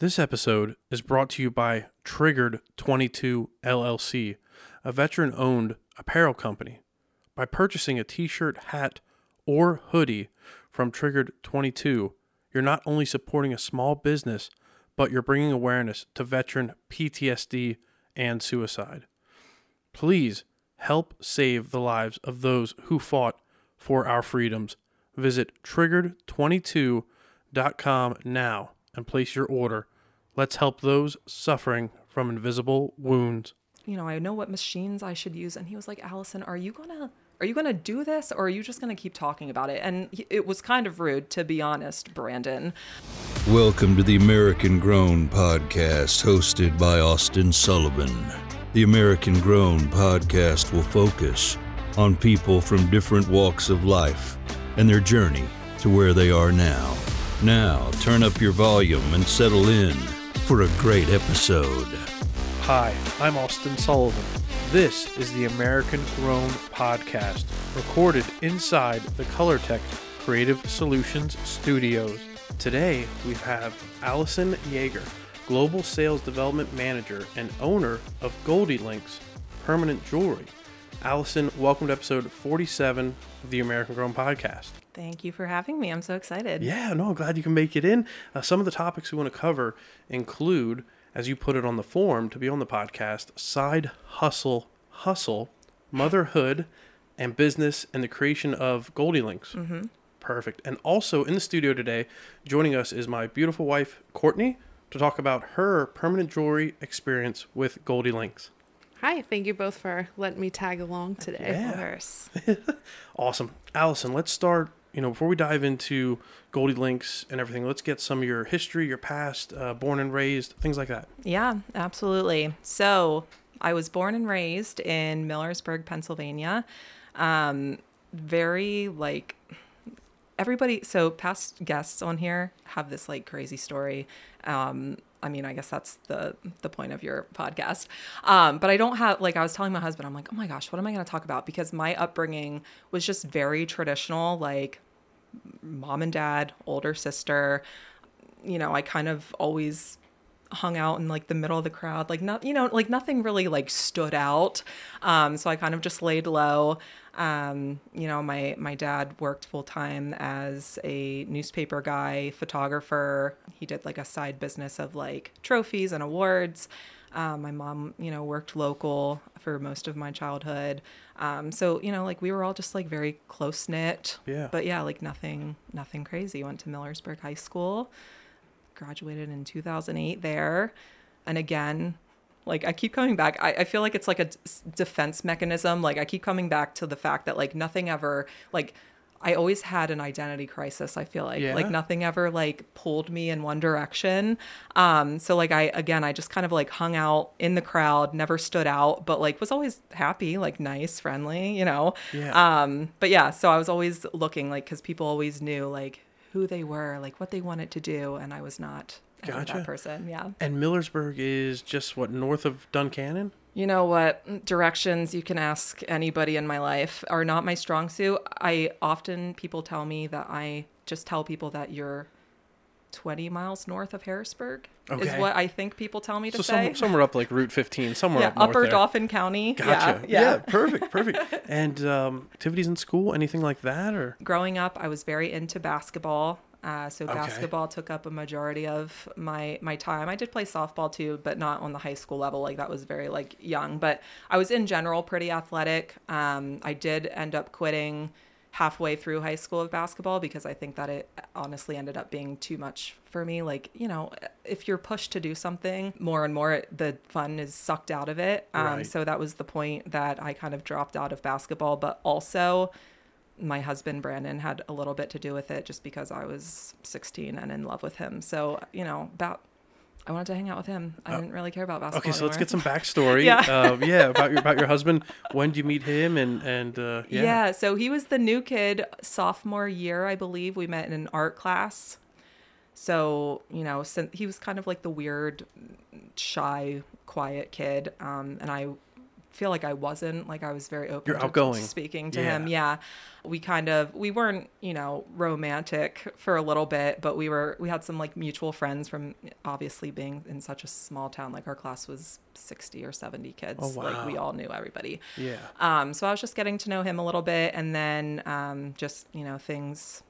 This episode is brought to you by Triggered 22 LLC, a veteran owned apparel company. By purchasing a t shirt, hat, or hoodie from Triggered 22, you're not only supporting a small business, but you're bringing awareness to veteran PTSD and suicide. Please help save the lives of those who fought for our freedoms. Visit triggered22.com now and place your order. Let's help those suffering from invisible wounds. you know, I know what machines I should use. And he was like, Allison, are you gonna are you gonna do this or are you just gonna keep talking about it? And it was kind of rude, to be honest, Brandon. Welcome to the American Grown Podcast, hosted by Austin Sullivan. The American Grown Podcast will focus on people from different walks of life and their journey to where they are now. Now, turn up your volume and settle in for a great episode. Hi, I'm Austin Sullivan. This is the American Grown Podcast, recorded inside the ColorTech Creative Solutions Studios. Today, we have Allison Yeager, Global Sales Development Manager and owner of Goldie Links Permanent Jewelry. Allison, welcome to episode 47 of the American Grown Podcast. Thank you for having me. I'm so excited. Yeah, no, I'm glad you can make it in. Uh, some of the topics we want to cover include, as you put it on the form to be on the podcast, side hustle, hustle, motherhood, and business, and the creation of Goldie Links. Mm-hmm. Perfect. And also in the studio today, joining us is my beautiful wife, Courtney, to talk about her permanent jewelry experience with Goldie Links. Hi, thank you both for letting me tag along today. Yeah. Of course. Awesome. Allison, let's start. You know, before we dive into Goldie Links and everything, let's get some of your history, your past, uh, born and raised, things like that. Yeah, absolutely. So I was born and raised in Millersburg, Pennsylvania. Um, very like everybody. So past guests on here have this like crazy story. Um, I mean, I guess that's the the point of your podcast. Um, but I don't have like I was telling my husband, I'm like, oh my gosh, what am I going to talk about? Because my upbringing was just very traditional, like mom and dad, older sister. You know, I kind of always hung out in like the middle of the crowd like not you know like nothing really like stood out. Um so i kind of just laid low. Um you know my my dad worked full time as a newspaper guy photographer. He did like a side business of like trophies and awards. Um, my mom you know worked local for most of my childhood. Um so you know like we were all just like very close knit Yeah. but yeah like nothing nothing crazy. Went to millersburg high school graduated in 2008 there. And again, like I keep coming back. I, I feel like it's like a d- defense mechanism. Like I keep coming back to the fact that like nothing ever like I always had an identity crisis. I feel like Yeah. like nothing ever like pulled me in one direction. Um, so like I again I just kind of like hung out in the crowd, never stood out, but like was always happy, like nice, friendly, you know. Yeah. Um, but yeah, so I was always looking like because people always knew like who they were, like what they wanted to do, and I was not Gotcha. that person. Yeah. And Millersburg is just what north of Duncannon. You know what? Mm, directions you can ask anybody in my life are not my strong suit. I often people tell me that I just tell people that you're 20 miles north of Harrisburg is what I think people tell me to So say. some, somewhere up like Route 15, somewhere yeah, up north Upper there. Dauphin County. Gotcha. Yeah, yeah. perfect, perfect. and um, activities in school, anything like that, or growing up, I was very into basketball. Uh, so Okay. basketball took up a majority of my my time. I did play softball too, but not on the high school level. Like that was very like young. But I was in general pretty athletic. Um, I did end up quitting halfway through high school of basketball because I think that it honestly ended up being too much for me. Like you know, if you're pushed to do something more and more, the fun is sucked out of it. Um, Right. So that was the point that I kind of dropped out of basketball, but also my husband Brandon had a little bit to do with it just because I was 16 and in love with him. So, you know, about I wanted to hang out with him. I didn't really care about basketball. Uh, okay. So let's get some backstory. Yeah. uh, yeah, about your about your husband. When did you meet him? And and uh, yeah. Yeah. so he was the new kid sophomore year, I believe. We met in an art class. So, you know, since he was kind of like the weird, shy, quiet kid. Um, and I feel like I wasn't. Like I was very open You're to, outgoing. speaking to Yeah. him. Yeah. We kind of we weren't, you know, romantic for a little bit, but we were we had some like mutual friends from obviously being in such a small town. Like our class was 60 or 70 kids. Oh, wow. Like we all knew everybody. Yeah. Um, so I was just getting to know him a little bit, and then um, just you know things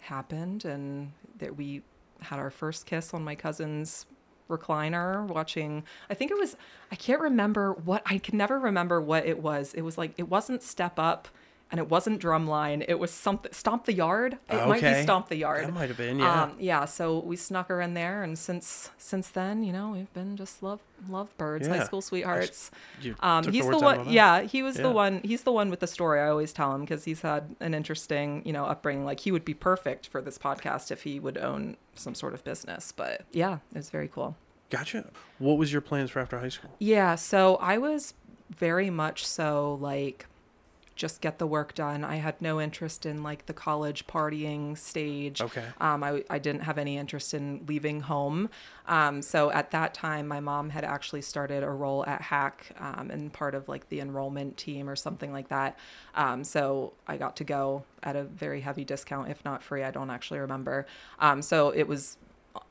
happened, and that we had our first kiss on my cousin's recliner watching i think it was i can't remember what i can never remember what it was. It was like it wasn't step up and it wasn't drumline it was something stomp the yard it might be stomp the yard That might have been, yeah. um, yeah so we snuck her in there and since since then you know we've been just love love birds high school sweethearts um, he's the one. Yeah, he was Yeah. the one. He's the one with the story. I always tell him because he's had an interesting, you know, upbringing. Like he would be perfect for this podcast if he would own some sort of business. But yeah, it was very cool. Gotcha. What was your plans for after high school? Yeah, so I was very much so like just get the work done. I had no interest in like the college partying stage. Okay. Um, I, I didn't have any interest in leaving home. Um, so at that time, my mom had actually started a role at HACC um, and part of like the enrollment team or something like that. Um, so I got to go at a very heavy discount, if not free. I don't actually remember. Um, so it was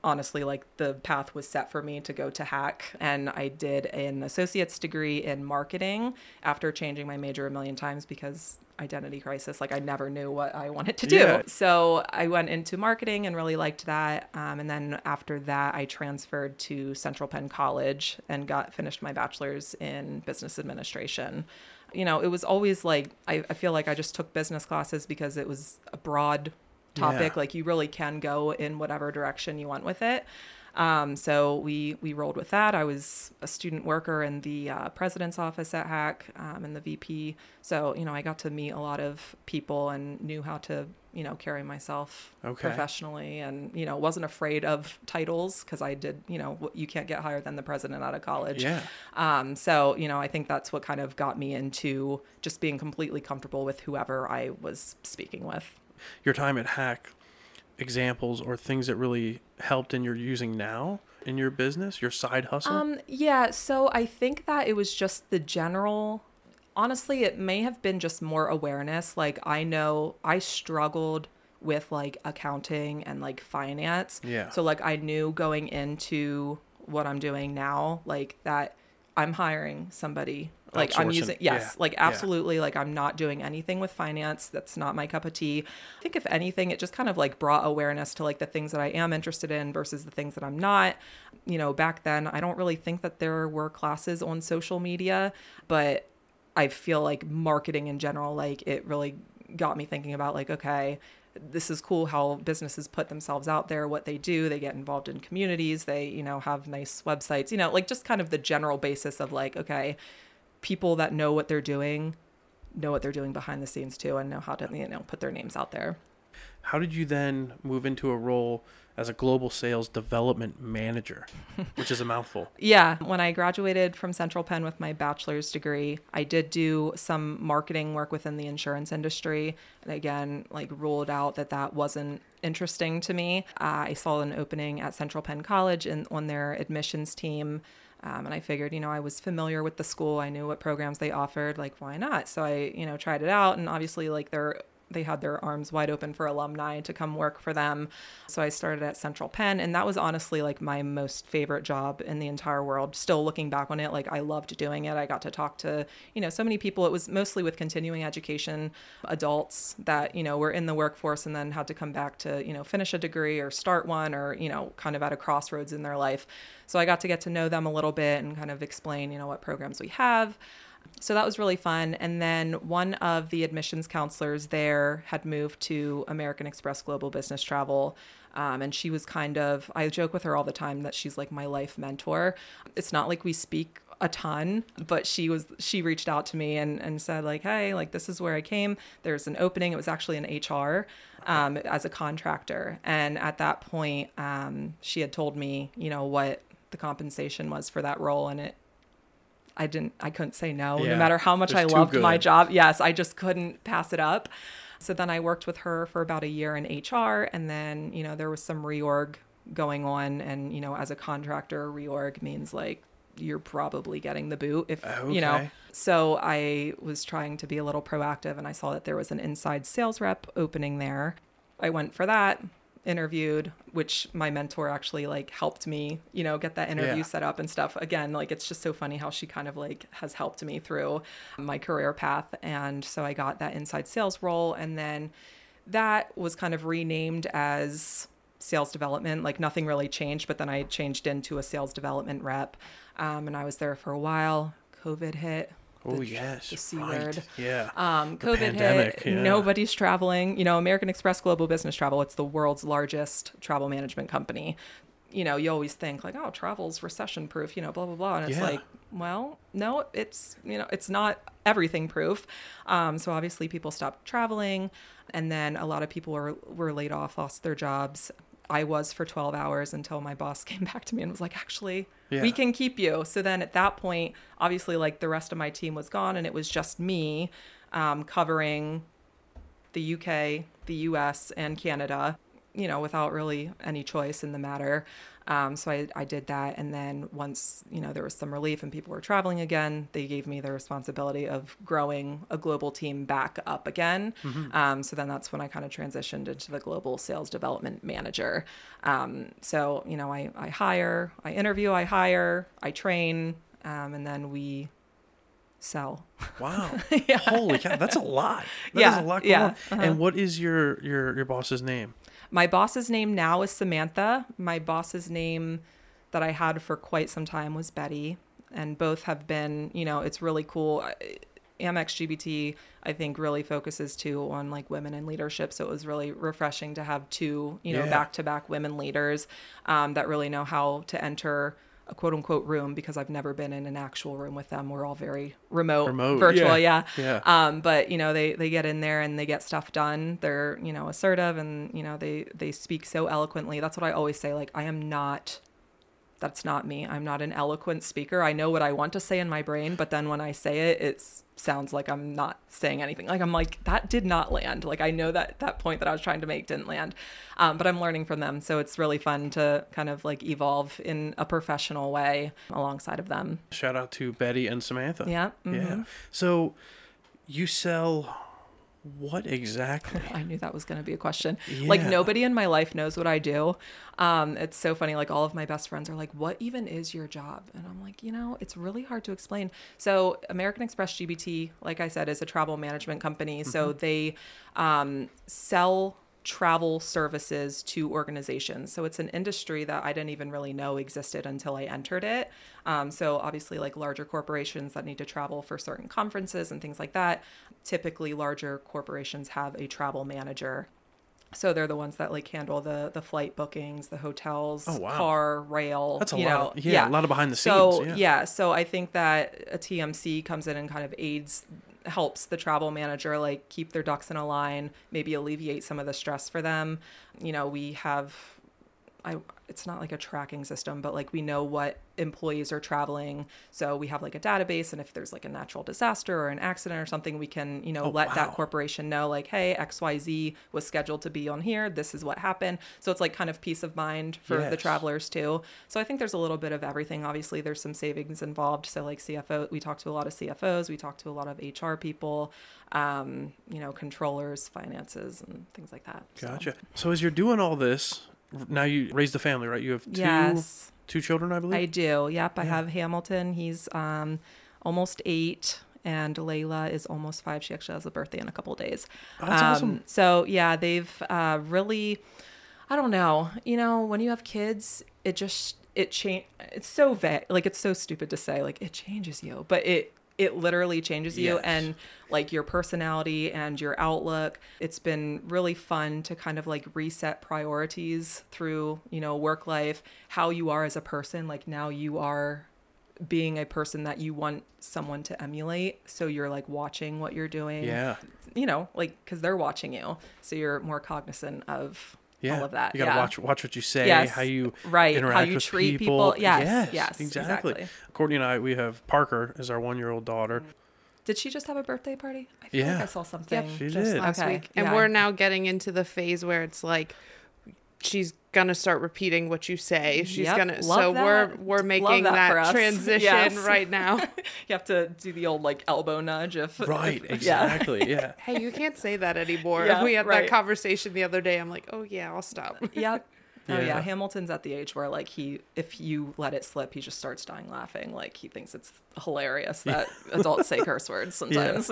honestly like the path was set for me to go to HACC and i did an associate's degree in marketing after changing my major a million times because identity crisis like i never knew what i wanted to do Yeah. so i went into marketing and really liked that um, and then after that i transferred to central penn college and got finished my bachelor's in business administration you know it was always like I, I feel like i just took business classes because it was a broad topic Yeah. like you really can go in whatever direction you want with it um, so we we rolled with that i was a student worker in the uh, president's office at HACC um, and the vp so you know i got to meet a lot of people and knew how to you know carry myself Okay. professionally and you know wasn't afraid of titles because i did you know you can't get higher than the president out of college Yeah. um, so, you know, I think that's what kind of got me into just being completely comfortable with whoever I was speaking with. Your time at HACC, examples or things that really helped and you're using now in your business, your side hustle? Um, yeah, so I think that it was just the general. Honestly, it may have been just more awareness. Like, I know I struggled with like accounting and like finance. Yeah. So, like, I knew going into what I'm doing now, like, that I'm hiring somebody. Like, I'm using, yes, Yeah. like, Yeah. absolutely. Like, I'm not doing anything with finance. That's not my cup of tea. I think, if anything, it just kind of like brought awareness to like the things that I am interested in versus the things that I'm not. You know, back then, I don't really think that there were classes on social media, but I feel like marketing in general, like, it really got me thinking about, like, okay, this is cool how businesses put themselves out there, what they do. They get involved in communities. They, you know, have nice websites, you know, like just kind of the general basis of like, okay, people that know what they're doing know what they're doing behind the scenes too and know how to, you know, put their names out there. How did you then move into a role as a global sales development manager, which is a mouthful? Yeah, when I graduated from Central Penn with my bachelor's degree, I did do some marketing work within the insurance industry. And again, like ruled out that that wasn't interesting to me. Uh, I saw an opening at Central Penn College and on their admissions team. Um, and I figured, you know, I was familiar with the school. I knew what programs they offered. Like, why not? So I, you know, tried it out. And obviously, like, they're they had their arms wide open for alumni to come work for them. So I started at Central Penn, and that was honestly like my most favorite job in the entire world. Still looking back on it, like I loved doing it. I got to talk to, you know, so many people. It was mostly with continuing education adults that, you know, were in the workforce and then had to come back to, you know, finish a degree or start one or, you know, kind of at a crossroads in their life. So I got to get to know them a little bit and kind of explain, you know, what programs we have. So that was really fun. And then one of the admissions counselors there had moved to American Express Global Business Travel. Um, and she was kind of, I joke with her all the time that she's like my life mentor. It's not like we speak a ton, but she was, she reached out to me and, and said, like, hey, like, this is where I came. There's an opening. It was actually in HR um, as a contractor. And at that point, um, she had told me, you know, what the compensation was for that role. And it, I didn't I couldn't say no Yeah, no matter how much I loved my job. Yes, I just couldn't pass it up. So then I worked with her for about a year in HR and then, you know, there was some reorg going on and, you know, as a contractor, reorg means like you're probably getting the boot if you know. So i was trying to be a little proactive and i saw that there was an inside sales rep opening there. I went for that interviewed which my mentor actually like helped me you know get that interview Yeah. set up and stuff. Again like it's just so funny how she kind of like has helped me through my career path. And so i got that inside sales role. And then that was kind of renamed as sales development. Like nothing really changed but then i changed into a sales development rep um, and i was there for a while. Covid hit Oh the- yes, the C right. word. Yeah. um, The COVID pandemic, hit. yeah. Nobody's traveling. You know, American Express Global Business Travel. It's the world's largest travel management company. You know, you always think like, oh, travel's recession proof. You know, blah blah blah, and it's Yeah. like, well, no, it's you know, it's not everything proof. Um, so obviously, people stopped traveling, and then a lot of people were were laid off, lost their jobs. I was for 12 hours until my boss came back to me and was like, actually, Yeah. we can keep you. So then at that point, obviously, like the rest of my team was gone and it was just me um, covering the UK, the US, and Canada, you know, without really any choice in the matter. Um, so I, I did that. And then once, you know, there was some relief and people were traveling again, they gave me the responsibility of growing a global team back up again. Um, so then that's when I kind of transitioned into the global sales development manager. Um, so, you know, I, I hire, I interview, I hire, I train, um, and then we sell. Wow. yeah. Holy cow, that's a lot. That is Yeah, a lot yeah, uh-huh. And what is your your your boss's name? My boss's name now is Samantha. My boss's name that I had for quite some time was Betty. And both have been, you know, it's really cool. Amex GBT, I think, really focuses too on like women in leadership. So it was really refreshing to have two, you know, back to back women leaders um, that really know how to enter a quote unquote room because I've never been in an actual room with them. We're all very remote, Remote, virtual. yeah, Yeah. yeah. Um, but you know, they, they get in there and they get stuff done. They're, you know, assertive and, you know, they, they speak so eloquently. That's what I always say. Like, I am not, that's not me. I'm not an eloquent speaker. I know what I want to say in my brain, but then when I say it, it sounds like I'm not saying anything. Like I'm like, that did not land. Like I know that that point that I was trying to make didn't land. Um, but I'm learning from them. So it's really fun to kind of like evolve in a professional way alongside of them. Shout out to Betty and Samantha. Yeah. Yeah. mhm. So you sell what exactly? I knew that was going to be a question. Like nobody in my life knows what I do. Um, it's so funny. Like all of my best friends are like, "What even is your job?" And I'm like, you know, it's really hard to explain. So American Express GBT, like I said, is a travel management company. So they um, sell travel services to organizations. So it's an industry that I didn't even really know existed until I entered it. Um, so obviously, like larger corporations that need to travel for certain conferences and things like that. Typically, larger corporations have a travel manager. So they're the ones that like handle the the flight bookings, the hotels, Oh, wow. car, rail. That's a you lot know, of- yeah, a lot of behind the so, scenes, yeah. yeah, so I think that a TMC comes in and kind of aids helps the travel manager like keep their ducks in a line, maybe alleviate some of the stress for them. You know, we have I it's not like a tracking system, but like we know what employees are traveling. So we have like a database and if there's like a natural disaster or an accident or something, we can, you know, Oh, let that corporation know like, hey, XYZ was scheduled to be on here. This is what happened. So it's like kind of peace of mind for the travelers too. So I think there's a little bit of everything. Obviously, there's some savings involved. So like CFO, we talk to a lot of CFOs, we talk to a lot of HR people, um, you know, controllers, finances, and things like that. So- Gotcha. So as you're doing all this, now you raised a family, right? You have two Yes. two children, I believe. I do. Yep. I Yeah. have Hamilton. He's um, almost eight. And Layla is almost five. She actually has a birthday in a couple of days. Oh, that's awesome. So yeah, they've uh, really, I don't know. You know, when you have kids, it just it change. It's so vague. Like it's so stupid to say. Like it changes you, but it it literally changes you Yes. and like your personality and your outlook. It's been really fun to kind of like reset priorities through, you know, work life, how you are as a person. Like now you are being a person that you want someone to emulate. So you're like watching what you're doing. yeah. You know, like because they're watching you. So you're more cognizant of Yeah. all of that. You gotta yeah. watch watch what you say, Yes. how you Right, how you with treat people. people. Yes, yes, exactly. exactly. Courtney and I, we have Parker as our one year old daughter. Mm-hmm. Did she just have a birthday party? I feel Yeah. like I saw something. she just did. last Okay, week. And yeah. we're now getting into the phase where it's like she's gonna start repeating what you say. She's Yep, gonna love so we're we're Love making that that, transition Yes. right now. you have to do the old like elbow nudge if Right, if- yeah. exactly. Yeah. hey, you can't say that anymore. Yeah, we had right. that conversation the other day. I'm like, oh yeah, I'll stop. Yep. Oh Yeah. yeah, Hamilton's at the age where like he, if you let it slip, he just starts dying laughing. Like he thinks it's hilarious that adults say curse words sometimes.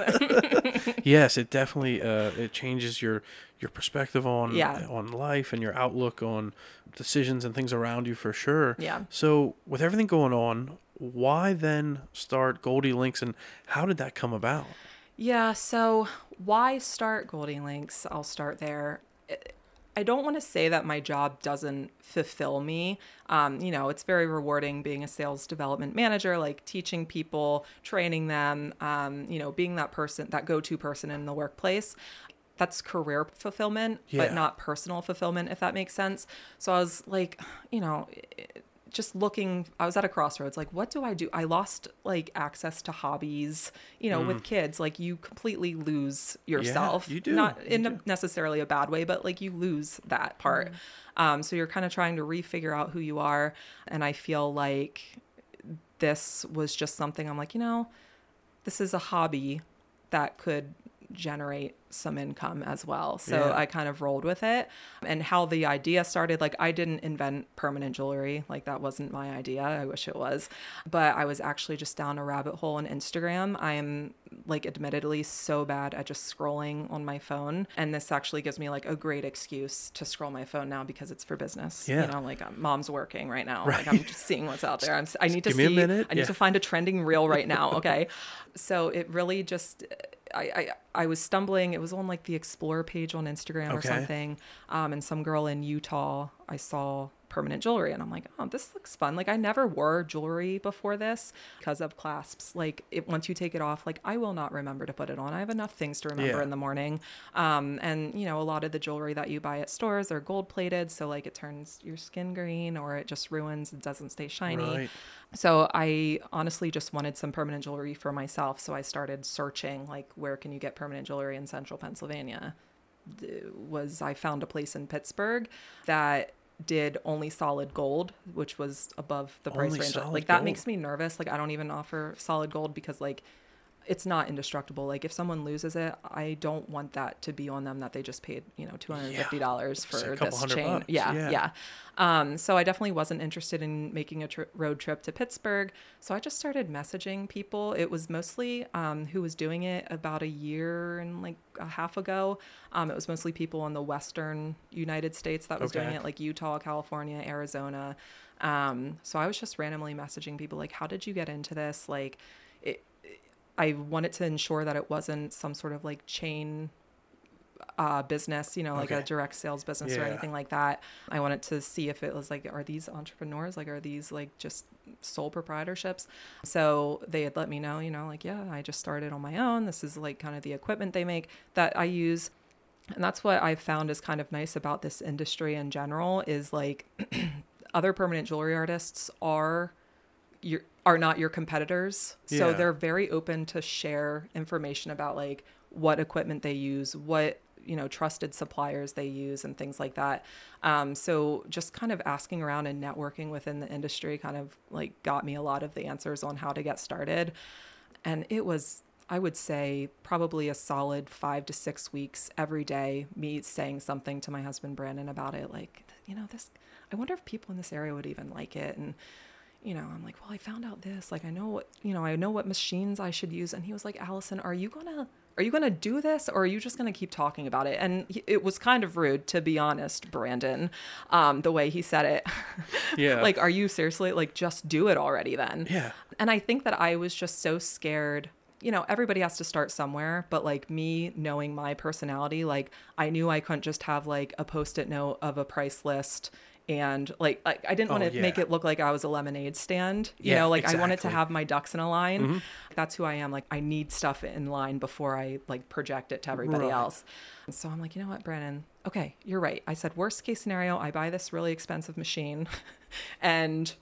yes, it definitely uh, it changes your your perspective on Yeah. on life and your outlook on decisions and things around you for sure. Yeah. So with everything going on, why then start Goldie Links and how did that come about? Yeah, so why start Goldie Links? I'll start there. I don't want to say that my job doesn't fulfill me. Um, you know, it's very rewarding being a sales development manager, like teaching people, training them, um, you know, being that person, that go to person in the workplace. That's career fulfillment, Yeah. but not personal fulfillment, if that makes sense. So I was like, you know, just looking i was at a crossroads like what do i do? I lost like access to hobbies you know with kids like you completely lose yourself. you do. not You in do. a necessarily a bad way but like you lose that part. Um, so you're kind of trying to refigure out who you are and i feel like this was just something i'm like you know this is a hobby that could generate some income as well. So Yeah. I kind of rolled with it. And how the idea started, like I didn't invent permanent jewelry. Like that wasn't my idea. I wish it was. But I was actually just down a rabbit hole on Instagram. I am like admittedly so bad at just scrolling on my phone. And this actually gives me like a great excuse to scroll my phone now because it's for business. Yeah. You know, like mom's working right now. Right. Like I'm just seeing what's out there. I'm, I need to give me a see, minute. I need Yeah. to find a trending reel right now. Okay. so it really just, I, I, I was stumbling. It was on like the explore page on Instagram or something. Um, and some girl in Utah, I saw permanent jewelry and I'm like, oh, this looks fun. Like I never wore jewelry before this because of clasps. Like it, once you take it off, like I will not remember to put it on. I have enough things to remember Yeah. in the morning. Um, and you know, a lot of the jewelry that you buy at stores are gold plated. So like it turns your skin green or it just ruins. It doesn't stay shiny. Right. So I honestly just wanted some permanent jewelry for myself. So I started searching like where can you get permanent jewelry in central Pennsylvania? Was I found a place in Pittsburgh that did only solid gold, which was above the price Only range. Like that gold? makes me nervous. Like I don't even offer solid gold because like it's not indestructible. Like if someone loses it, I don't want that to be on them that they just paid, you know, two hundred and fifty dollars a for this chain. Yeah, yeah. yeah. Um, so I definitely wasn't interested in making a tri- road trip to Pittsburgh. So I just started messaging people. It was mostly um, who was doing it about a year and like a half ago. Um, it was mostly people in the Western United States that was doing it, like Utah, California, Arizona. Um, so I was just randomly messaging people like, "How did you get into this?" Like, it, I wanted to ensure that it wasn't some sort of like chain uh, business, you know, like a direct sales business or anything like that. I wanted to see if it was like, are these entrepreneurs? Like, are these like just sole proprietorships? So they had let me know, you know, like, yeah, I just started on my own. This is like kind of the equipment they make that I use. And that's what I've found is kind of nice about this industry in general is like other permanent jewelry artists are your are not your competitors. So Yeah. they're very open to share information about like what equipment they use, what you know trusted suppliers they use and things like that um, so just kind of asking around and networking within the industry kind of like got me a lot of the answers on how to get started and it was i would say probably a solid five to six weeks every day me saying something to my husband brandon about it like you know this i wonder if people in this area would even like it and you know i'm like well i found out this like i know what you know i know what machines i should use and he was like allison are you gonna are you gonna do this or are you just gonna keep talking about it and he, it was kind of rude to be honest brandon um, the way he said it Yeah. like are you seriously like just do it already then Yeah. and I think that I was just so scared. You know, everybody has to start somewhere, but like me knowing my personality, like I knew I couldn't just have like a post-it note of a price list and like, like I didn't want Oh, to make it look like I was a lemonade stand. You Yeah, know, like I wanted to. Mm-hmm. have my ducks in a line. That's who I am. Like I need stuff in line before I like project it to everybody Right. else. So I'm like, you know what, Brandon? Okay, you're right. I said worst case scenario, I buy this really expensive machine and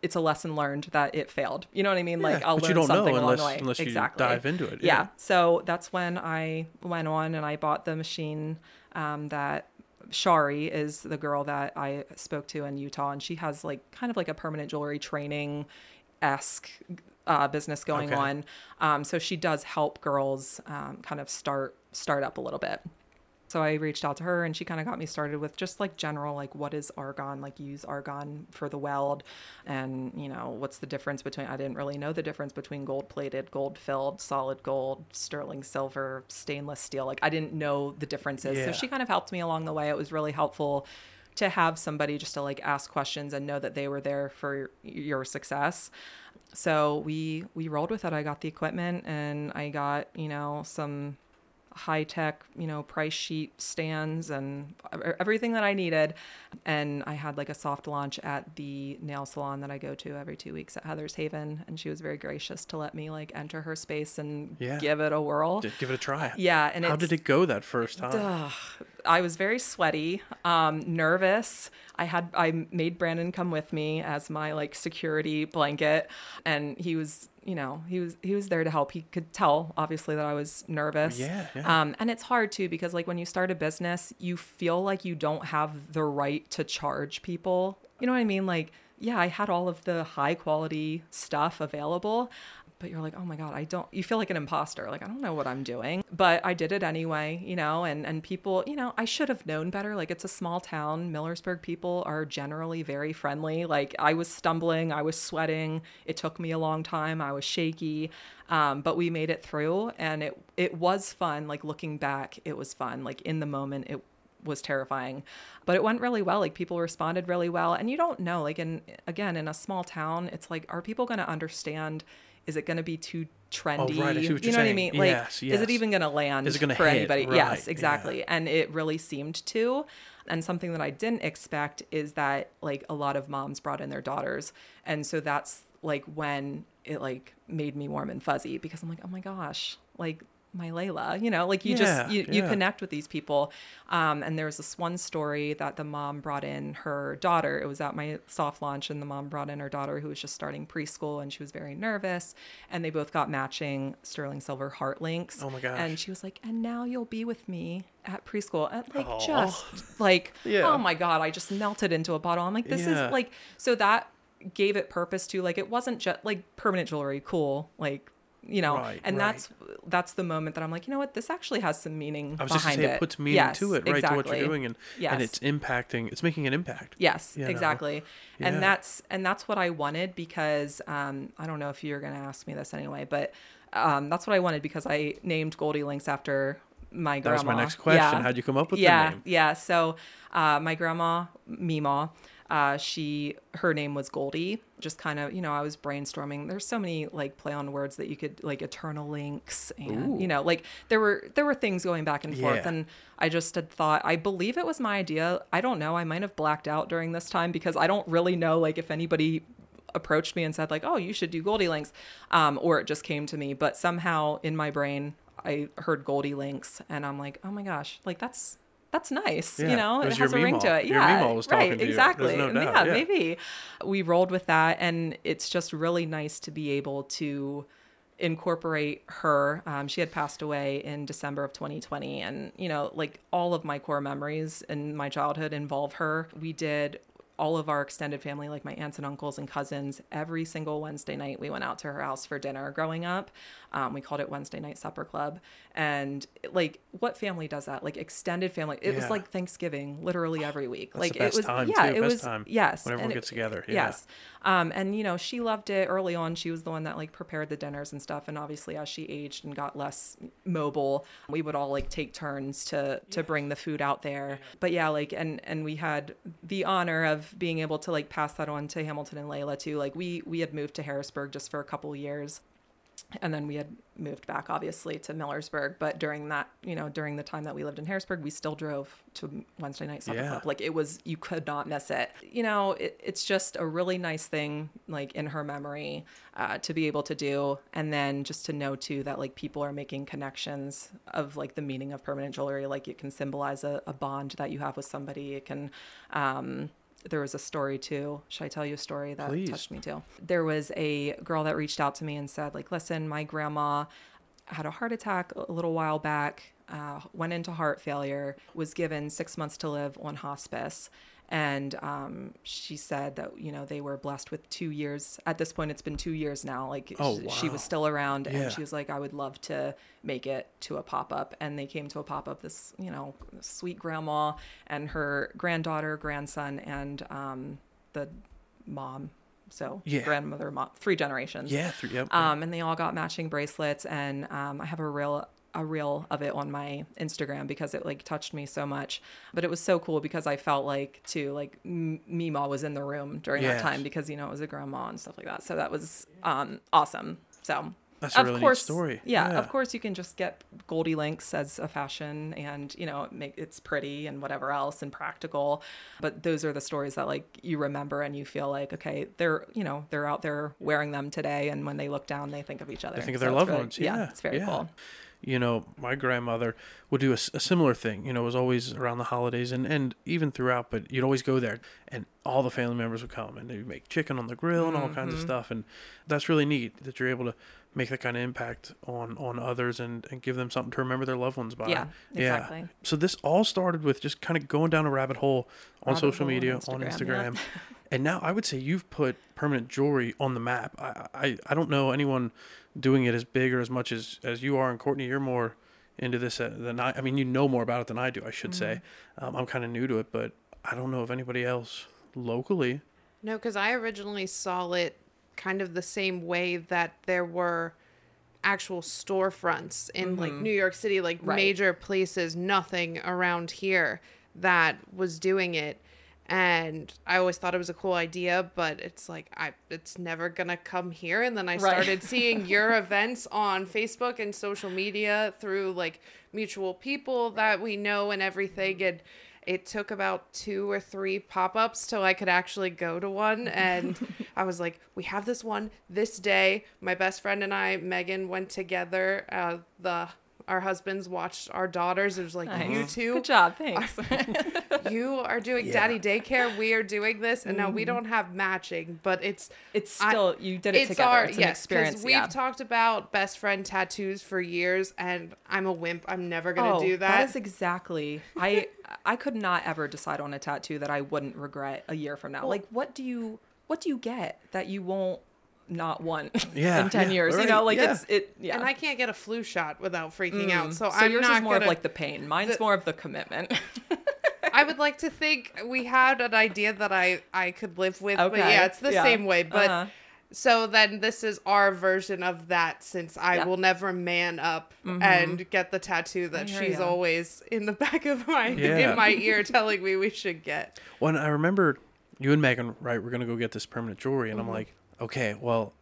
it's a lesson learned that it failed. You know what I mean? like I'll but learn you don't know something along unless- the way. unless you exactly. dive into it, Yeah. yeah. So that's when I went on and I bought the machine um, that Shari is the girl that I spoke to in Utah, and she has like kind of like a permanent jewelry training esque uh, business going Okay. on. Um, so she does help girls um, kind of start start up a little bit. So I reached out to her and she kind of got me started with just like general, like what is argon? Like use argon for the weld. And, you know, what's the difference between, I didn't really know the difference between gold plated, gold filled, solid gold, sterling silver, stainless steel. Like I didn't know the differences. Yeah. So she kind of helped me along the way. It was really helpful to have somebody just to like ask questions and know that they were there for your success. So we we rolled with it. I got the equipment and I got, you know, some high tech, you know, price sheet stands and everything that I needed. And I had like a soft launch at the nail salon that I go to every two weeks at Heather's Haven. And she was very gracious to let me like enter her space and Yeah. give it a whirl. Just give it a try. Yeah. And How did it go that first time? Ugh. I was very sweaty, um, nervous. I had I made Brandon come with me as my like security blanket, and he was, you know, he was he was there to help. He could tell obviously that I was nervous. Yeah, yeah. Um, and it's hard too because like when you start a business, you feel like you don't have the right to charge people. You know what I mean? Like, yeah, I had all of the high quality stuff available, but you're like, oh my god, I don't. You feel like an imposter. Like I don't know what I'm doing, but I did it anyway. You know, and and people, you know, I should have known better. Like it's a small town. Millersburg people are generally very friendly. Like I was stumbling, I was sweating. It took me a long time. I was shaky, um, but we made it through, and it it was fun. Like looking back, it was fun. Like in the moment, it was terrifying but it went really well like people responded really well and you don't know like in again in a small town it's like are people going to understand is it going to be too trendy Oh, right, I see what you know what i mean? Like Yes, is it even going to land Is it gonna for hit? anybody? Right, yes yeah. exactly. And it really seemed to. And something that i didn't expect is that like a lot of moms brought in their daughters. And so that's like when it like made me warm and fuzzy because i'm like oh my gosh. Like my Layla, you know, like you Yeah, just you, you connect with these people. Um, and there was this one story that the mom brought in her daughter. It was at my soft launch, and the mom brought in her daughter who was just starting preschool, and she was very nervous. And they both got matching sterling silver heart links. Oh my gosh. And she was like, "And now you'll be with me at preschool." And like Aw. just like, Yeah. oh my god, I just melted into a bottle. I'm like, this Yeah. is like so that gave it purpose to like it wasn't just like permanent jewelry, cool, like you know, Right, and right. that's that's the moment that I'm like, you know what, this actually has some meaning I was just behind gonna say it. it puts meaning yes, to it, right? To what you're doing, and yes. and it's impacting. It's making an impact. Yes, you know? exactly. And Yeah. that's and that's what I wanted because um, I don't know if you're going to ask me this anyway, but um, that's what I wanted because I named Goldie Links after my That grandma. was my next question. Yeah. How'd you come up with yeah, the name? Yeah, So uh, my grandma Mima, uh, she her name was Goldie. Just kind of, you know, I was brainstorming. There's so many like play on words that you could like eternal links and you know, like there were there were things going back and forth Yeah. and I just had thought I believe it was my idea. I don't know. I might have blacked out during this time because I don't really know like if anybody approached me and said like, "Oh, you should do Goldie Links," um, or it just came to me. But somehow in my brain, I heard Goldie Links, and I'm like, "Oh my gosh, like that's that's nice." Yeah, You know, it it, has a ring to it. Yeah, right, to you. Exactly. no yeah, yeah. maybe we rolled with that, and it's just really nice to be able to incorporate her. Um, she had passed away in December of 2020, and you know, like all of my core memories in my childhood involve her. We did all of our extended family, like my aunts and uncles and cousins, every single Wednesday night we went out to her house for dinner growing up. Um, we called it Wednesday Night Supper Club. And like, what family does that? Like, extended family. It was like Thanksgiving literally every week. That's like, the best it was, time, yeah, too. it Best was, time yes. when everyone and gets together, yeah. Yes. Um, and you know, she loved it early on. She was the one that like prepared the dinners and stuff. And obviously, as she aged and got less mobile, we would all like take turns to to bring the food out there. But yeah, like and and we had the honor of being able to like pass that on to Hamilton and Layla too. Like we we had moved to Harrisburg just for a couple years and then we had moved back obviously to Millersburg. But during that you know during the time that we lived in Harrisburg we still drove to Wednesday night supper Yeah. club. Like it was you could not miss it. You know it, it's just a really nice thing like in her memory uh, to be able to do and then just to know too that like people are making connections of like the meaning of permanent jewelry. Like it can symbolize a, a bond that you have with somebody. It can um there was a story too. Should I tell you a story that Please. touched me too? There was a girl that reached out to me and said, like, listen, my grandma had a heart attack a little while back. uh, went into heart failure, was given six months to live on hospice. And um, she said that, you know, they were blessed with two years. At this point, it's been two years now. Like, Oh, sh- she was still around. Yeah. And she was like, I would love to make it to a pop up. And they came to a pop up, this, you know, sweet grandma and her granddaughter, grandson, and um, the mom. So, Yeah. grandmother, mom, three generations. Yeah, three, yep. Um, and they all got matching bracelets, and um, I have a reel a reel of it on my Instagram because it like touched me so much. But it was so cool because I felt like too like M- Mima was in the room during Yes. that time because you know it was a grandma and stuff like that. So that was um, awesome. So. That's a of really neat course, story. Yeah, Yeah. of course you can just get Goldie Links as a fashion, and you know, make it's pretty and whatever else and practical. But those are the stories that like you remember and you feel like okay, they're you know they're out there wearing them today, and when they look down, they think of each other. They think of So their loved really- ones. Yeah, it's very yeah. cool. You know, my grandmother would do a similar thing. You know, it was always around the holidays and, and even throughout, but you'd always go there and all the family members would come and they'd make chicken on the grill and all kinds Mm-hmm. of stuff. And that's really neat that you're able to make that kind of impact on, on others and, and give them something to remember their loved ones by. Yeah, exactly. So this all started with just kind of going down a rabbit hole on Rabbit social hole media, on Instagram, Instagram. yeah. and now I would say you've put permanent jewelry on the map. I, I, I don't know anyone doing it as big or as much as, as you are. And Courtney, you're more into this uh, than I. I mean, you know more about it than I do. I should say. Mm-hmm. Um, I'm kind of new to it, but I don't know of anybody else locally. No, because I originally saw it kind of the same way that there were actual storefronts in like New York City, like Mm-hmm. Right. major places, nothing around here that was doing it. And I always thought it was a cool idea, but it's like I it's never gonna come here. And then I Right. started seeing your events on Facebook and social media through like mutual people that we know and everything. And it took about two or three pop-ups till I could actually go to one. And I was like, we have this one this day. My best friend and I, Megan, went together. Uh, the our husbands watched our daughters. It was like you Nice. two Good job. Thanks. you are doing daddy daycare we are doing this and now we mm-hmm. don't have matching but it's it's I- still you did it it's together. our it's an yes experience. we've yeah. talked about best friend tattoos for years and i'm a wimp i'm never gonna oh, do that, That is exactly. I I could not ever decide on a tattoo that I wouldn't regret a year from now. like, what do you what do you get that you won't not one Yeah, in ten yeah, years? You know, like yeah. it's it. Yeah. and i can't get a flu shot without freaking out mm. so, so i'm yours not is more gonna of like the pain. Mine's the- more of the commitment. i would like to think we had an idea that i i could live with but yeah it's the yeah, same way but uh-huh. so then this is our version of that since i Yeah. will never man up mm-hmm. and get the tattoo that hear she's ya. always in the back of my Yeah. in my ear telling me we should get When I remember you and Megan, right, we're gonna go get this permanent jewelry, and I'm mm-hmm. like, okay, well,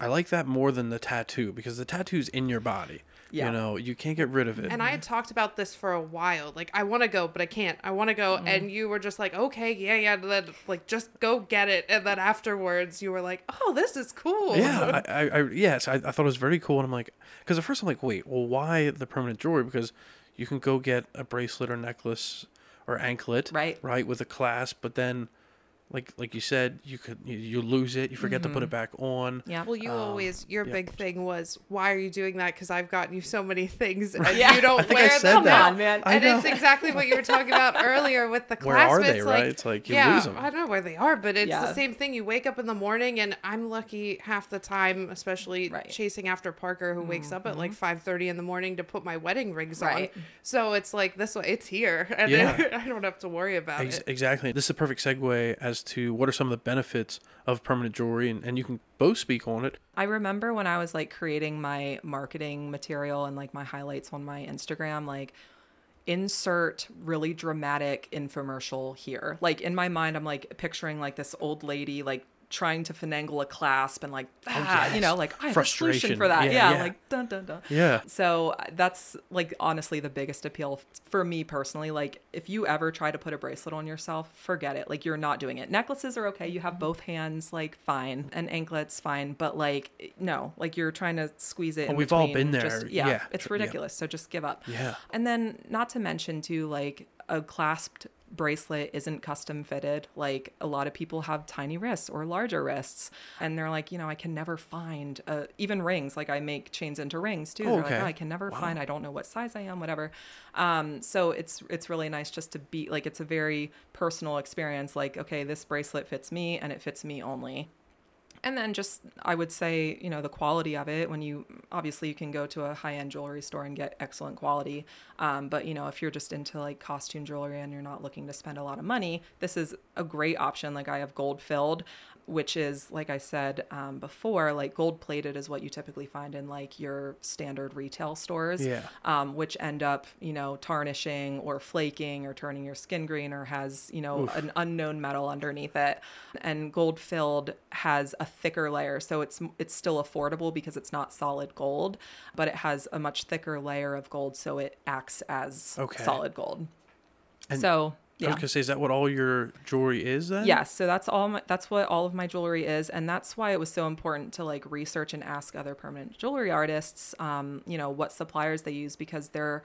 I like that more than the tattoo because the tattoo's in your body. Yeah. You know, you can't get rid of it. And I had talked about this for a while. Like, I want to go, but I can't. I want to go. Mm. And you were just like, okay, yeah, yeah. Then, like, just go get it. And then afterwards, you were like, oh, this is cool. Yeah, I, I, I yes, I, I thought it was very cool, and I'm like, because at first I'm like, wait, well, why the permanent jewelry? Because you can go get a bracelet or necklace or anklet, Right. right, with a clasp, but then, like, like you said, you could you, you lose it, you forget to put it mm-hmm. back on. yeah. Well, you um, always, your yeah. big thing was, why are you doing that? Because I've gotten you so many things and Yeah. you don't I think I wear said them. that. now. Come on, man. I And know. it's exactly what you were talking about earlier with the Where are they, It's right? like, It's like you yeah, lose 'em. I don't know where they are, but it's Yeah. the same thing. You wake up in the morning, and I'm lucky half the time, especially Right. chasing after Parker, who wakes up at like mm-hmm. 5:30 in the morning to put my wedding rings Right. on. So it's like this way, it's here, and Yeah. I don't have to worry about Ex- it. exactly. This is a perfect segue as to what are some of the benefits of permanent jewelry, and, and you can both speak on it. I remember when I was like creating my marketing material and like my highlights on my Instagram, like insert really dramatic infomercial here. Like in my mind, I'm like picturing like this old lady like trying to finagle a clasp and like ah, you yes. know like I have a solution Frustration. for that. Yeah, Yeah, yeah. like dun dun dun. Yeah. So uh, that's like honestly the biggest appeal for me personally. Like if you ever try to put a bracelet on yourself, forget it. Like you're not doing it. Necklaces are okay. You have both hands, like fine, and anklets fine. But like no, like you're trying to squeeze it. in Oh, we've all been Just- there. yeah, Yeah, it's ridiculous. So just give up. Yeah. And then not to mention too, like a clasped bracelet isn't custom fitted. Like a lot of people have tiny wrists or larger wrists, and they're like, you know, I can never find uh, even rings. Like I make chains into rings too. Oh, They're okay. like, oh, I can never find. I don't know what size I am, whatever. Um, so it's it's really nice just to be like it's a very personal experience. Like okay, this bracelet fits me, and it fits me only and then just i would say you know the quality of it when you obviously you can go to a high-end jewelry store and get excellent quality. Um, but you know if you're just into like costume jewelry and you're not looking to spend a lot of money this is a great option. Like i have gold filled which is like i said um, before like gold plated is what you typically find in like your standard retail stores Yeah. um, which end up you know tarnishing or flaking or turning your skin green or has you know an unknown metal underneath it and gold filled has a thicker layer so it's it's still affordable because it's not solid gold but it has a much thicker layer of gold so it acts as Okay. solid gold And so I yeah was gonna say, is that what all your jewelry is then? Yes, so that's all my, that's what all of my jewelry is and that's why it was so important to like research and ask other permanent jewelry artists um, you know, what suppliers they use because they're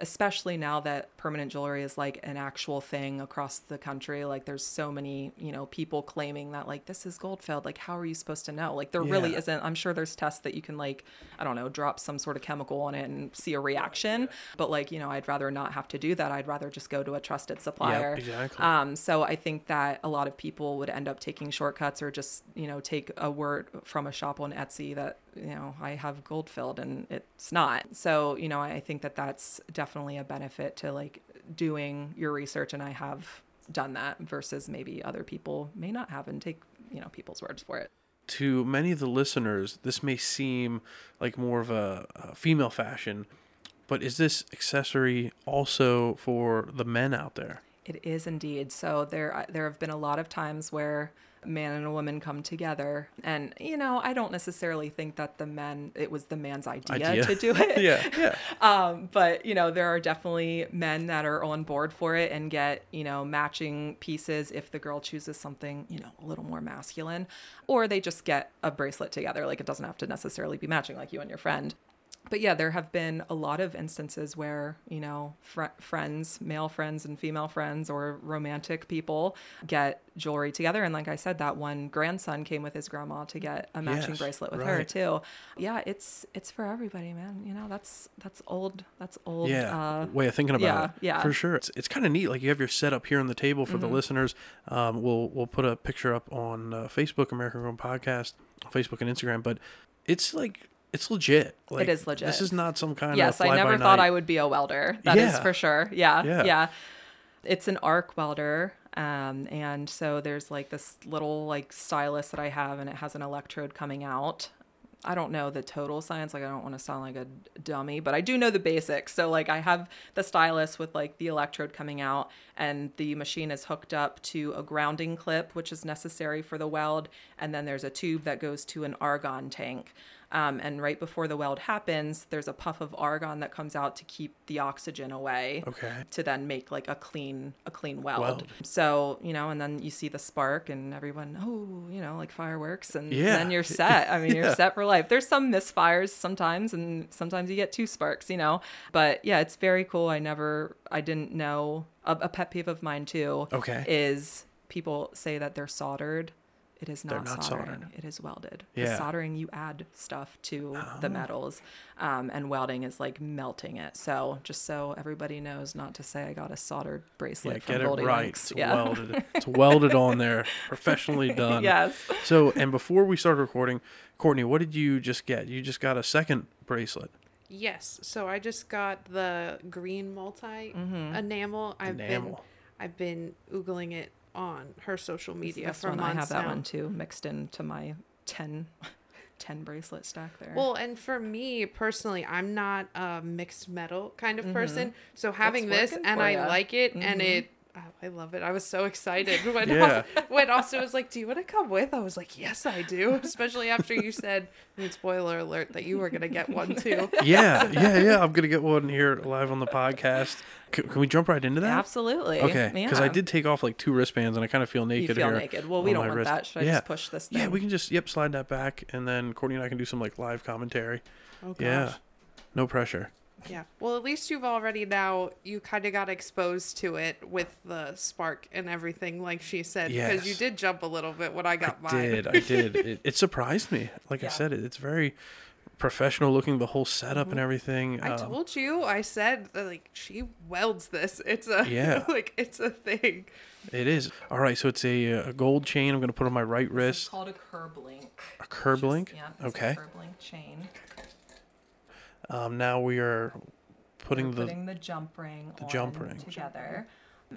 especially now that permanent jewelry is like an actual thing across the country like there's so many you know people claiming that like this is gold filled like how are you supposed to know? Like there really isn't. I'm sure there's tests that you can like i don't know drop some sort of chemical on it and see a reaction. But like you know i'd rather not have to do that. I'd rather just go to a trusted supplier. exactly. um, so I think that a lot of people would end up taking shortcuts or just, you know, take a word from a shop on Etsy that, you know, I have gold filled and it's not. So, you know, I think that that's definitely a benefit to like doing your research. And I have done that versus maybe other people may not have and take, you know, people's words for it. to many of the listeners, this may seem like more of a, a female fashion, but is this accessory also for the men out there? It is indeed. So there uh, there have been a lot of times where man and a woman come together and you know, I don't necessarily think that the men it was the man's idea, Idea. to do it. yeah, yeah. Um, but you know, there are definitely men that are on board for it and get, you know, matching pieces if the girl chooses something, you know, a little more masculine, or they just get a bracelet together. Like it doesn't have to necessarily be matching like you and your friend. But yeah, there have been a lot of instances where, you know, fr- friends, male friends and female friends or romantic people get jewelry together. And like I said, that one grandson came with his grandma to get a matching Yes, bracelet with her too. Yeah, it's it's for everybody, man. You know, that's that's old that's old Yeah, uh way of thinking about yeah, it. yeah. for sure. It's it's kind of neat. Like you have your setup here on the table for Mm-hmm. the listeners. Um, we'll we'll put a picture up on uh, Facebook, American Grown Podcast, Facebook and Instagram. But it's like it's legit. Like, is legit. This is not some kind Yes, of Yes, I never thought I would be a welder. That is Yeah. for sure. Yeah, Yeah. yeah. It's an arc welder. Um, and so there's like this little like stylus that I have and it has an electrode coming out. I don't know the total science. Like I don't want to sound like a dummy, but I do know the basics. So like I have the stylus with like the electrode coming out and the machine is hooked up to a grounding clip, which is necessary for the weld. And then there's a tube that goes to an argon tank. Um, and right before the weld happens, there's a puff of argon that comes out to keep the oxygen away. Okay. To then make like a clean a clean weld. Weld. So you know, and then you see the spark, and everyone, oh, you know, like fireworks, and Yeah. then you're set. I mean, Yeah. you're set for life. There's some misfires sometimes, and sometimes you get two sparks, you know. But yeah, it's very cool. I never, I didn't know. A, a pet peeve of mine too. Okay. Is people say that they're soldered. It is not, not soldering. soldered. It is welded. Yeah. Oh. The soldering, you add stuff to the metals, um, and welding is like melting it. So just so everybody knows, not to say I got a soldered bracelet Yeah, from get it Goldie right. Links. It's Yeah. welded. It's welded on there, professionally done. yes. So, and before we start recording, Courtney, what did you just get? You just got a second bracelet. Yes. So I just got the green multi enamel. I've been Enamel. I've been oogling it on her social media for one, months I have that now. one too, mixed into my 10, 10 bracelet stack there. Well, and for me personally, I'm not a mixed metal kind of person. So having Mm-hmm. This and I. Mm-hmm. like it and it oh, I love it. I was so excited when Yeah. when Austin was like, "Do you want to come with?" I was like, "Yes, I do." Especially after you said, I mean, spoiler alert, that you were gonna get one too. Yeah, yeah, yeah. I'm gonna get one here live on the podcast. C- can we jump right into that? Absolutely. Okay, because I did take off like two wristbands, and I kind of feel You naked feel here. naked. Well, we don't want wrist. that. Should I yeah. just push this thing? Yeah, we can just yep slide that back, and then Courtney and I can do some like live commentary. Oh gosh. Yeah, no pressure. Yeah. Well, at least you've already now you kind of got exposed to it with the spark and everything, like she said, because you did jump a little bit when I got I mine. did. I did. It, it surprised me. Like I said, it, it's very professional looking. The whole setup and everything. I um, told you. I said like she welds this. It's a Yeah. like it's a thing. It is. All right. So it's a, uh, a gold chain. I'm going to put on my right It's wrist. called a curb link. A curb Just- link. Yeah. It's Okay. A curb link chain. Um, now we are putting the. putting the jump ring the jump ring. together.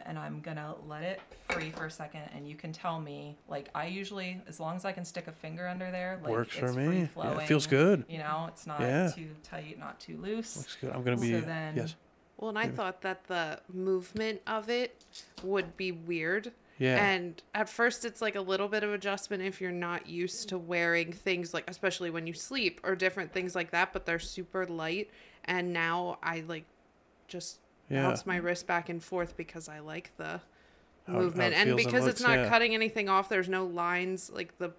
And I'm gonna let it free for a second, and you can tell me. Like I usually, as long as I can stick a finger under there, like Works for it's me. Yeah, it feels good. You know, it's not Yeah. too tight, not too loose. Looks good. I'm going to be. So then- yes. Well, and I thought that the movement of it would be weird. Yeah. And at first, it's like a little bit of adjustment if you're not used to wearing things like, especially when you sleep or different things like that. But they're super light, and now I like just Yeah. bounce my wrist back and forth because I like the How- how movement, it and feels and because it's looks, not yeah. cutting anything off. There's no lines like the.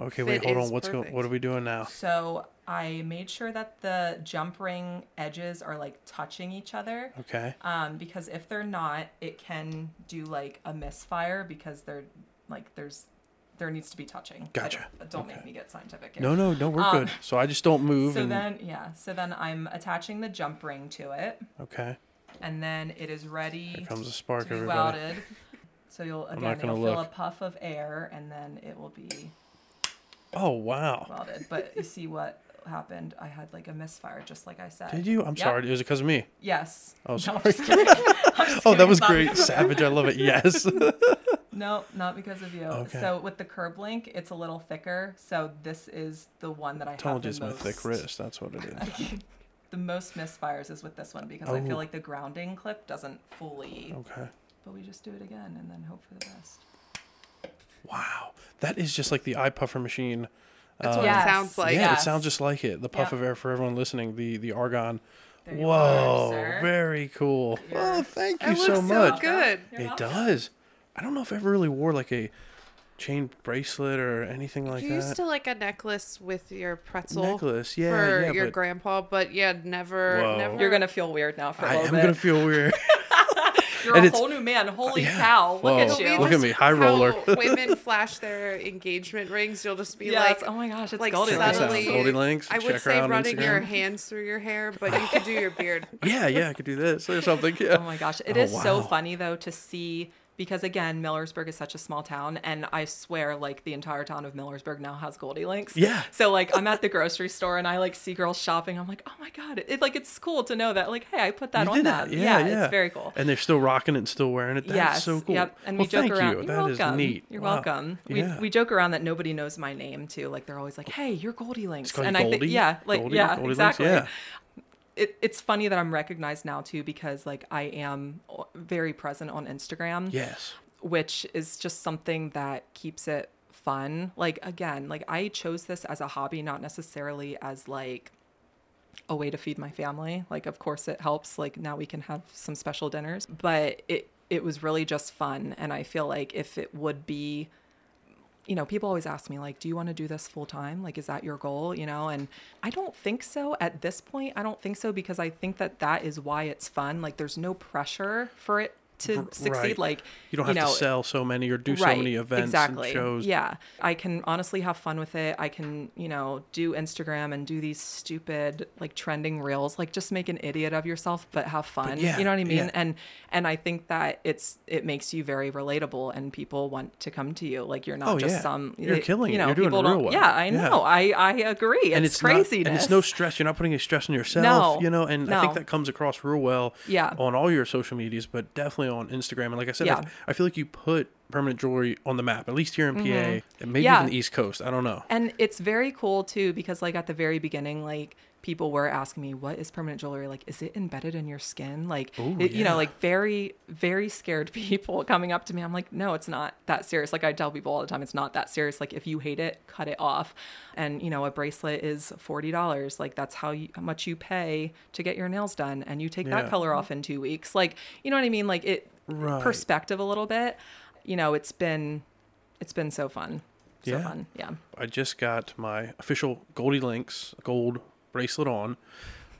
Okay. Wait. Hold on. What's going? What are we doing now? So I made sure that the jump ring edges are like touching each other. Okay. Um, because if they're not, it can do like a misfire because they're like there's there needs to be touching. Gotcha. Don't, don't make me get scientific here. No, no, no. We're Um, good. So I just don't move. So and then yeah, so then I'm attaching the jump ring to it, okay. and then it is ready Here comes a spark, to be everybody. welded. So you'll again not gonna it'll fill look. a puff of air, and then it will be Oh wow. welded. But you see what happened? I had like a misfire, just like I said. Did you? I'm Yep. sorry. It was it because of me? Yes. Oh, No, sorry. I'm just. I'm just Oh, that was great. Savage. I love it. Yes. No, not because of you. Okay. So with the curb link, it's a little thicker. So this is the one that I have Told you it's my thick wrist. That's what it is. the most misfires is with this one because I Oh. feel like the grounding clip doesn't fully. Okay. But we just do it again and then hope for the best. Wow. That is just like the eye puffer machine. That's what um, Yes. it sounds like. yeah, Yes. it sounds just like it. The puff Yeah. of air for everyone listening. The the argon. There Whoa, are, very cool. You're- Oh, thank you It so looks so much. good. You're it welcome. does. I don't know if I ever really wore like a chain bracelet or anything like you that. You used to like a necklace with your pretzel Necklace, yeah, for yeah, your but- grandpa, but yeah, never, Whoa. never. You're gonna feel weird now for a I little I am bit. gonna feel weird. You're and a it's- whole new man. Holy yeah. cow! Look Whoa. at you. Look at me, high roller. women flash their engagement rings. You'll just be Yes. like, oh my gosh, it's like Goldie Check this out. Goldie Links, I would check say out on running your hands through your hair, but you could do your beard. yeah, yeah, I could do this or something. Yeah. Oh my gosh. it Oh, is so funny though to see because again, Millersburg is such a small town and I swear like the entire town of Millersburg now has Goldie Links. Yeah. So like I'm at the grocery store and I like see girls shopping. I'm like, oh my God. It, like it's cool to know that like, hey, I put that You on that. that. Yeah, yeah, It's very cool. And they're still rocking it and still wearing it. That's yes. so cool. Yep. And well, we joke thank around. you. You're That is welcome. neat. You're Wow. welcome. Yeah. We, we joke around that nobody knows my name too. Like they're always like, "Hey, you're Goldie Links," and I think, Goldie? yeah, like Goldie? yeah, Goldie Links? exactly. Yeah. It, it's funny that I'm recognized now too because like I am very present on Instagram Yes. which is just something that keeps it fun. Like again, like I chose this as a hobby, not necessarily as like a way to feed my family. Like of course it helps. Like now we can have some special dinners, but it it was really just fun and I feel like if it would be you know, people always ask me like, "Do you want to do this full time? Like is that your goal?" you know? And I don't think so at this point. I don't think so because I think that that is why it's fun. Like there's no pressure for it to R- succeed right. like You don't have know, to sell so many or do so many events exactly. and shows. Yeah. I can honestly have fun with it. I can, you know, do Instagram and do these stupid like trending reels, like just make an idiot of yourself but have fun. yeah, you know what I mean? yeah. And and I think that it's it makes you very relatable and people want to come to you. Like you're not Oh, just yeah. some You're they- killing you it. know, You're doing people real don't well. Yeah, I know. I I agree. It's, and it's craziness. Not, and it's no stress. You're not putting any stress on yourself. No, You know, and I think that comes across real well. Yeah. On all your social medias, but definitely on Instagram. And like I said, Yeah. I, I feel like you put permanent jewelry on the map, at least here in PA, and maybe Mm-hmm. Yeah. even the East Coast. I don't know. And it's very cool too because like at the very beginning, like people were asking me, "What is permanent jewelry? Like, is it embedded in your skin? Like, Ooh, it- you know, like very, very scared people coming up to me. I'm like, no, it's not that serious. Like I tell people all the time, it's not that serious. Like if you hate it, cut it off. And you know, a bracelet is forty dollars. Like that's how, you, how much you pay to get your nails done, and you take Yeah. that color off in two weeks. Like, you know what I mean? Like it Right. perspective a little bit. You know, it's been, it's been so fun. So Yeah. fun. Yeah. I just got my official Goldie Links gold bracelet on,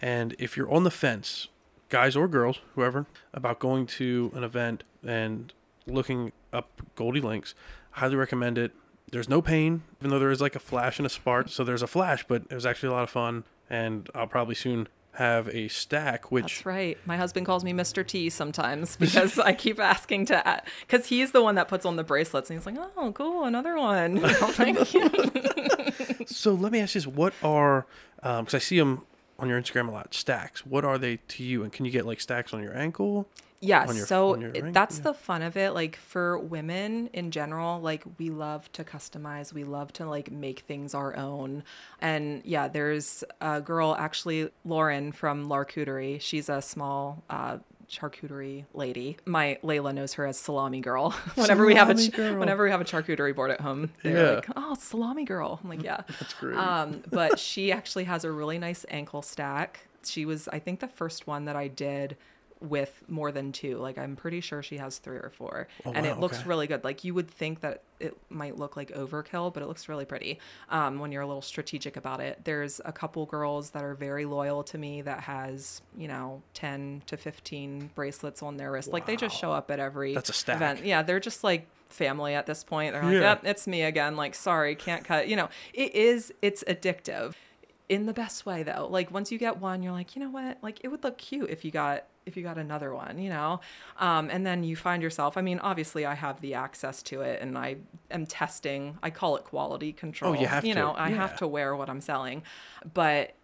And if you're on the fence, guys or girls, whoever, about going to an event and looking up Goldie Links, highly recommend it. There's no pain, even though there is like a flash and a spark. So there's a flash, but it was actually a lot of fun. And I'll probably soon have a stack, which That's right. My husband calls me Mr. T sometimes because I keep asking to, because he's the one that puts on the bracelets, and he's like, "Oh, cool, another one." Like, So let me ask you this: What are? Because I see them on your Instagram a lot. Stacks. What are they to you? And can you get like stacks on your ankle? Yeah, your- so on your it- that's Yeah. the fun of it. Like for women in general, like we love to customize. We love to like make things our own. And yeah, there's a girl actually, Lauren from Larcuterie. She's a small uh, charcuterie lady. My Layla knows her as Salami Girl. whenever we have a Girl. whenever we have a charcuterie board at home, they're Yeah. like, "Oh, Salami Girl." I'm like, "Yeah." That's great. Um, but she actually has a really nice ankle stack. She was, I think, the first one that I did with more than two. Like, I'm pretty sure she has three or four. and wow, it looks okay. really good. Like, you would think that it might look like overkill, but it looks really pretty um, when you're a little strategic about it. There's a couple girls that are very loyal to me that has, you know, 10 to 15 bracelets on their wrist. Like, they just show up at every That's a stack. event. Yeah, they're just like family at this point. They're like, Yeah. yep, it's me again. Like, sorry, can't cut. You know, it is, it's addictive in the best way though. Like once you get one, you're like, you know what? Like it would look cute if you got if you got another one, you know? Um, and then you find yourself, I mean, obviously I have the access to it and I am testing, I call it quality control. Oh, you have You to. know, I have to wear what I'm selling. But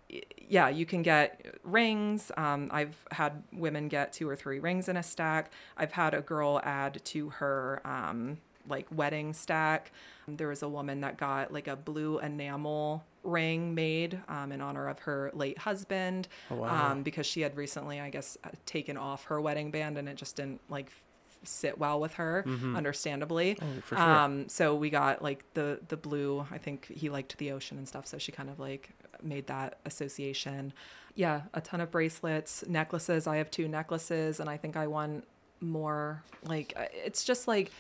yeah, you can get rings. Um, I've had women get two or three rings in a stack. I've had a girl add to her um, like wedding stack. There was a woman that got like a blue enamel ring made um, in honor of her late husband Oh, wow. um, because she had recently, I guess, uh, taken off her wedding band and it just didn't like sit well with her, understandably. Mm-hmm. Oh, for sure. Um, so we got like the the blue. I think he liked the ocean and stuff, so she kind of like made that association. Yeah, a ton of bracelets, necklaces. I have two necklaces, and I think I want more. Like uh, it's just like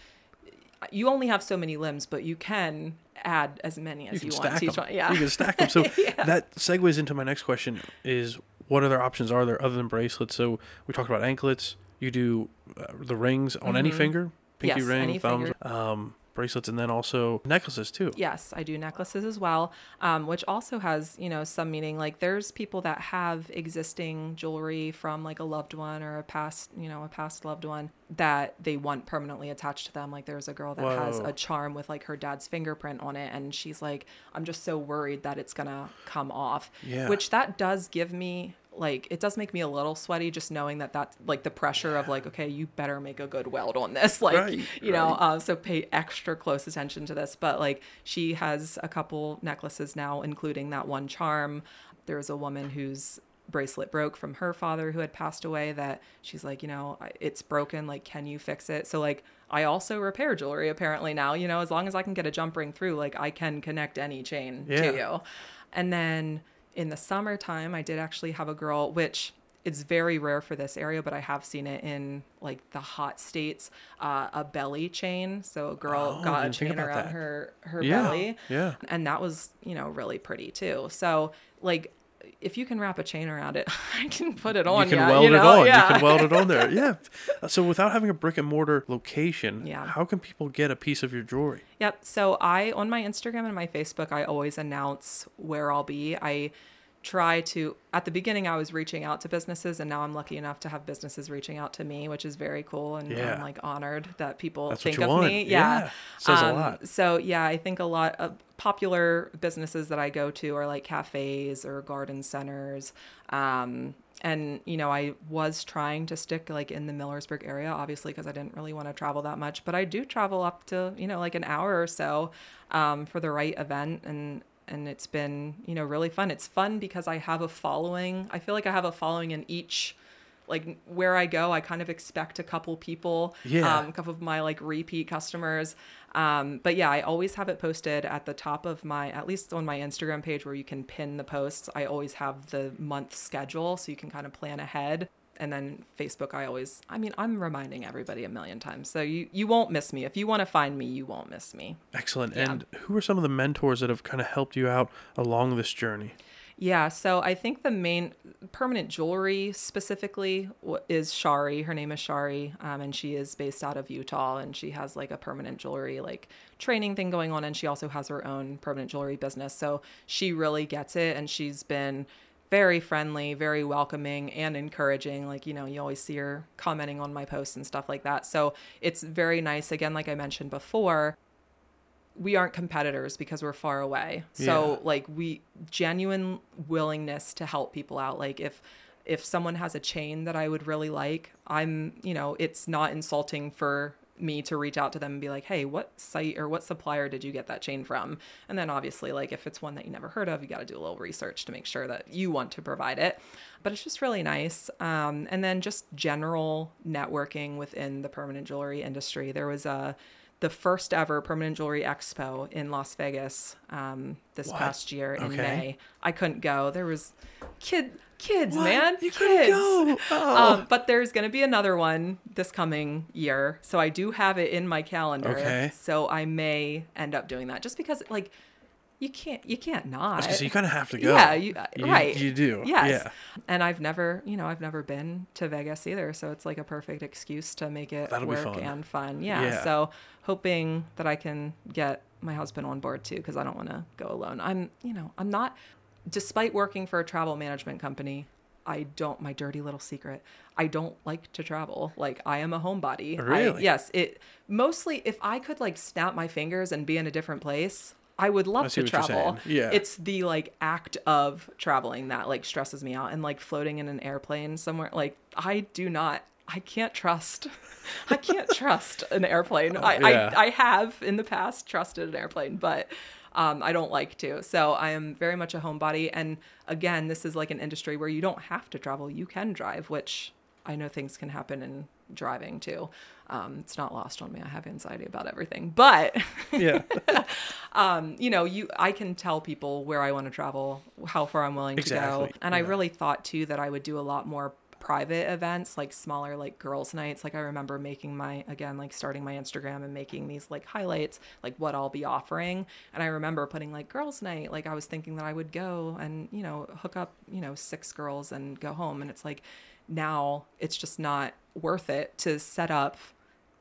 you only have so many limbs, but you can add as many as you you, want stack to each them. Yeah. You can stack them. So that segues into my next question: Is what other options are there other than bracelets? So we talked about anklets. You do uh, the rings on any finger, pinky Mm-hmm. Yes, ring, thumbs, um, bracelets, and then also necklaces too. Yes, I do necklaces as well, um, which also has you know some meaning. Like there's people that have existing jewelry from like a loved one or a past you know a past loved one that they want permanently attached to them. Like there's a girl that has a charm with like her dad's fingerprint on it, and she's like, I'm just so worried that it's gonna come off. Yeah. Which that does give me like it does make me a little sweaty just knowing that that's like the pressure of like okay you better make a good weld on this like Right, you know uh, so pay extra close attention to this. But like she has a couple necklaces now including that one charm. There's a woman whose bracelet broke from her father who had passed away that she's like you know it's broken like can you fix it? So like i also repair jewelry apparently now you know as long as i can get a jump ring through like i can connect any chain Yeah. to you. And then in the summertime i did actually have a girl which it's very rare for this area, but I have seen it in like the hot states. Uh, a belly chain, so a girl Oh, got a chain around that. her her Yeah, belly, yeah. and that was you know really pretty too. So like, if you can wrap a chain around it, I can put it on. you can yeah, weld you know? it on. Yeah. You can weld it on there. Yeah. So without having a brick and mortar location, Yeah. how can people get a piece of your jewelry? Yep. So I on my Instagram and my Facebook, I always announce where I'll be. I try to at the beginning I was reaching out to businesses and now I'm lucky enough to have businesses reaching out to me, which is very cool and Yeah. I'm like honored that people That's think of want. me. Yeah. Yeah. Um, Says a lot. So yeah, I think a lot of popular businesses that I go to are like cafes or garden centers. Um, and you know, I was trying to stick like in the Millersburg area, obviously, because I didn't really want to travel that much. But I do travel up to you know like an hour or so um, for the right event, and and it's been you know really fun. It's fun because I have a following. I feel like I have a following in each like where I go, I kind of expect a couple people, Yeah. um, a couple of my like repeat customers. Um, but yeah, I always have it posted at the top of my, at least on my Instagram page where you can pin the posts. I always have the month schedule so you can kind of plan ahead. And then Facebook, I always, I mean, I'm reminding everybody a million times. So you, you won't miss me. If you want to find me, you won't miss me. Excellent. And who are some of the mentors that have kind of helped you out along this journey? Yeah, so I think the main permanent jewelry specifically is Shari. Her name is Shari, um, and she is based out of Utah, and she has like a permanent jewelry like training thing going on, and she also has her own permanent jewelry business. So she really gets it, and she's been very friendly, very welcoming, and encouraging. Like you know, you always see her commenting on my posts and stuff like that. So it's very nice. Again, like I mentioned before, we aren't competitors because we're far away. So Yeah. like we genuine willingness to help people out. Like if if someone has a chain that I would really like, I'm, you know, it's not insulting for me to reach out to them and be like, "Hey, what site or what supplier did you get that chain from?" And then obviously like if it's one that you never heard of, you got to do a little research to make sure that you want to provide it. But it's just really nice. Um, and then just general networking within the permanent jewelry industry. There was a the first ever permanent jewelry expo in Las Vegas um, this What? past year in Okay. May. I couldn't go. There was kid kids, What? man, You kids. couldn't go? Oh. Um, but there's going to be another one this coming year, so I do have it in my calendar. Okay. So I may end up doing that, just because like you can't you can't not. So you kind of have to go. Yeah, you, uh, You- right. You do. Yes. Yeah. And I've never, you know, I've never been to Vegas either, so it's like a perfect excuse to make it That'll work fun. and fun. Yeah. Yeah. So hoping that I can get my husband on board too, because I don't want to go alone. I'm, you know, I'm not. Despite working for a travel management company, I don't. My dirty little secret. I don't like to travel. Like I am a homebody. I, Really? yes. It mostly. If I could like snap my fingers and be in a different place. I would love to travel. Yeah. It's the like act of traveling that like stresses me out and like floating in an airplane somewhere like I do not I can't trust I can't trust an airplane. I, yeah. I I have in the past trusted an airplane, but um, I don't like to. So I am very much a homebody. And again, this is like an industry where you don't have to travel. You can drive, which I know things can happen in driving too. Um, it's not lost on me. I have anxiety about everything, but Yeah. um, you know, you I can tell people where I want to travel, how far I'm willing to go. Exactly, And I really thought too that I would do a lot more private events, like smaller like girls nights. Like I remember making my again like starting my Instagram and making these like highlights like what I'll be offering. And I remember putting like girls night, like I was thinking that I would go and, you know, hook up, you know, six girls and go home and it's like now it's just not worth it to set up